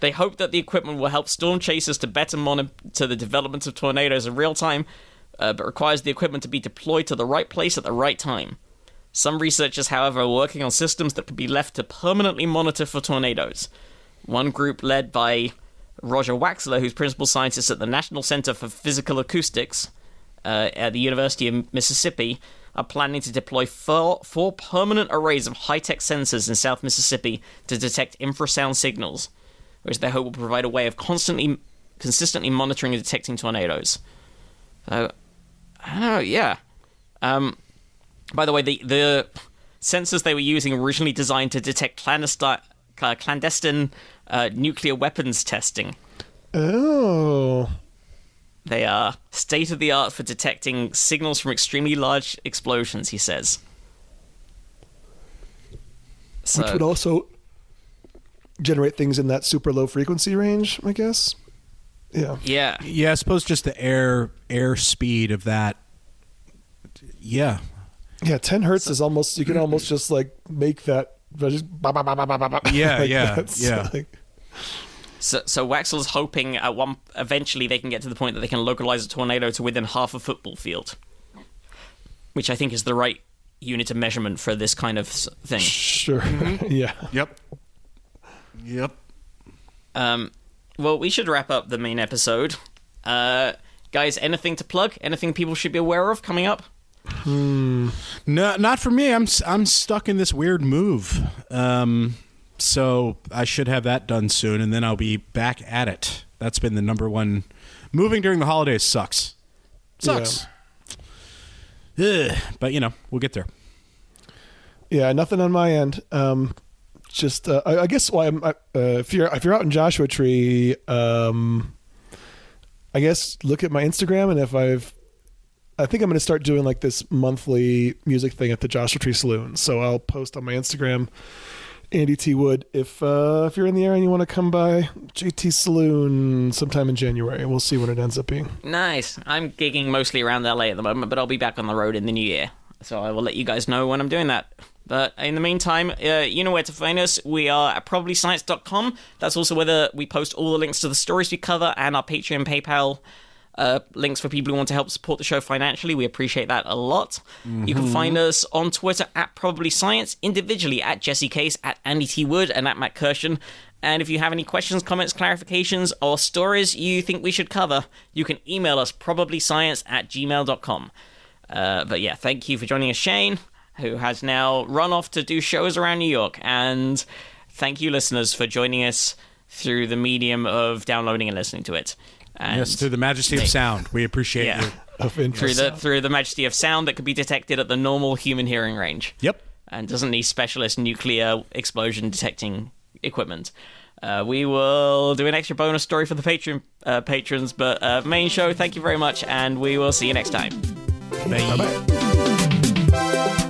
They hope that the equipment will help storm chasers to better monitor the development of tornadoes in real time, uh, but requires the equipment to be deployed to the right place at the right time. Some researchers, however, are working on systems that could be left to permanently monitor for tornadoes. One group led by Roger Waxler, who's principal scientist at the National Center for Physical Acoustics uh, at the University of Mississippi, are planning to deploy four, four permanent arrays of high tech sensors in South Mississippi to detect infrasound signals, which they hope will provide a way of constantly, consistently monitoring and detecting tornadoes. So, I don't know, yeah. Um, by the way, the the sensors they were using originally designed to detect clandestine, uh, clandestine uh, nuclear weapons testing. Oh, They are state of the art for detecting signals from extremely large explosions. He says. So, which would also generate things in that super low frequency range, I guess. Yeah. yeah, Yeah, I suppose just the air air speed of that. Yeah. Yeah, 10 hertz is almost, you can almost just like make that. Just ba- ba- ba- ba- ba- ba- ba- Yeah, like yeah, that. So, yeah. like, So, so Waxler's hoping at one eventually they can get to the point that they can localize a tornado to within half a football field, which I think is the right unit of measurement for this kind of thing. sure. Mm-hmm. yeah. Yep. Yep. Um, well, we should wrap up the main episode. Uh, guys, anything to plug? Anything people should be aware of coming up? No, not for me. I'm I'm stuck in this weird move. Um, so I should have that done soon, and then I'll be back at it. That's been the number one. Moving during the holidays sucks. Sucks. Ugh. But you know, we'll get there. Yeah, nothing on my end. Um, just uh, I, I guess why I'm uh, if you're if you're out in Joshua Tree, um, I guess look at my Instagram and if I've I think I'm going to start doing like this monthly music thing at the Joshua Tree Saloon. So I'll post on my Instagram, Andy T Wood. If uh, if you're in the area and you want to come by JT Saloon sometime in January, we'll see what it ends up being. Nice. I'm gigging mostly around LA at the moment, but I'll be back on the road in the new year. So I will let you guys know when I'm doing that. But in the meantime, uh, you know where to find us. We are at probablyscience.com. That's also where the, we post all the links to the stories we cover and our Patreon, PayPal uh, links for people who want to help support the show financially. We appreciate that a lot. You can find us on Twitter at Probably Science, individually at Jesse Case, at Andy T. Wood, and at Matt Kirshen. And if you have any questions, comments, clarifications, or stories you think we should cover, you can email us probablyscience at gmail.com. Uh, but yeah, thank you for joining us, Shane, who has now run off to do shows around New York. And thank you, listeners, for joining us through the medium of downloading and listening to it. And Yes, through the majesty of sound, we appreciate yeah, you. Of through interest. the through the majesty of sound that could be detected at the normal human hearing range. Yep. and doesn't need specialist nuclear explosion detecting equipment. Uh, we will do an extra bonus story for the Patreon uh, patrons, but uh, main show. Thank you very much, and we will see you next time. Bye. Bye-bye.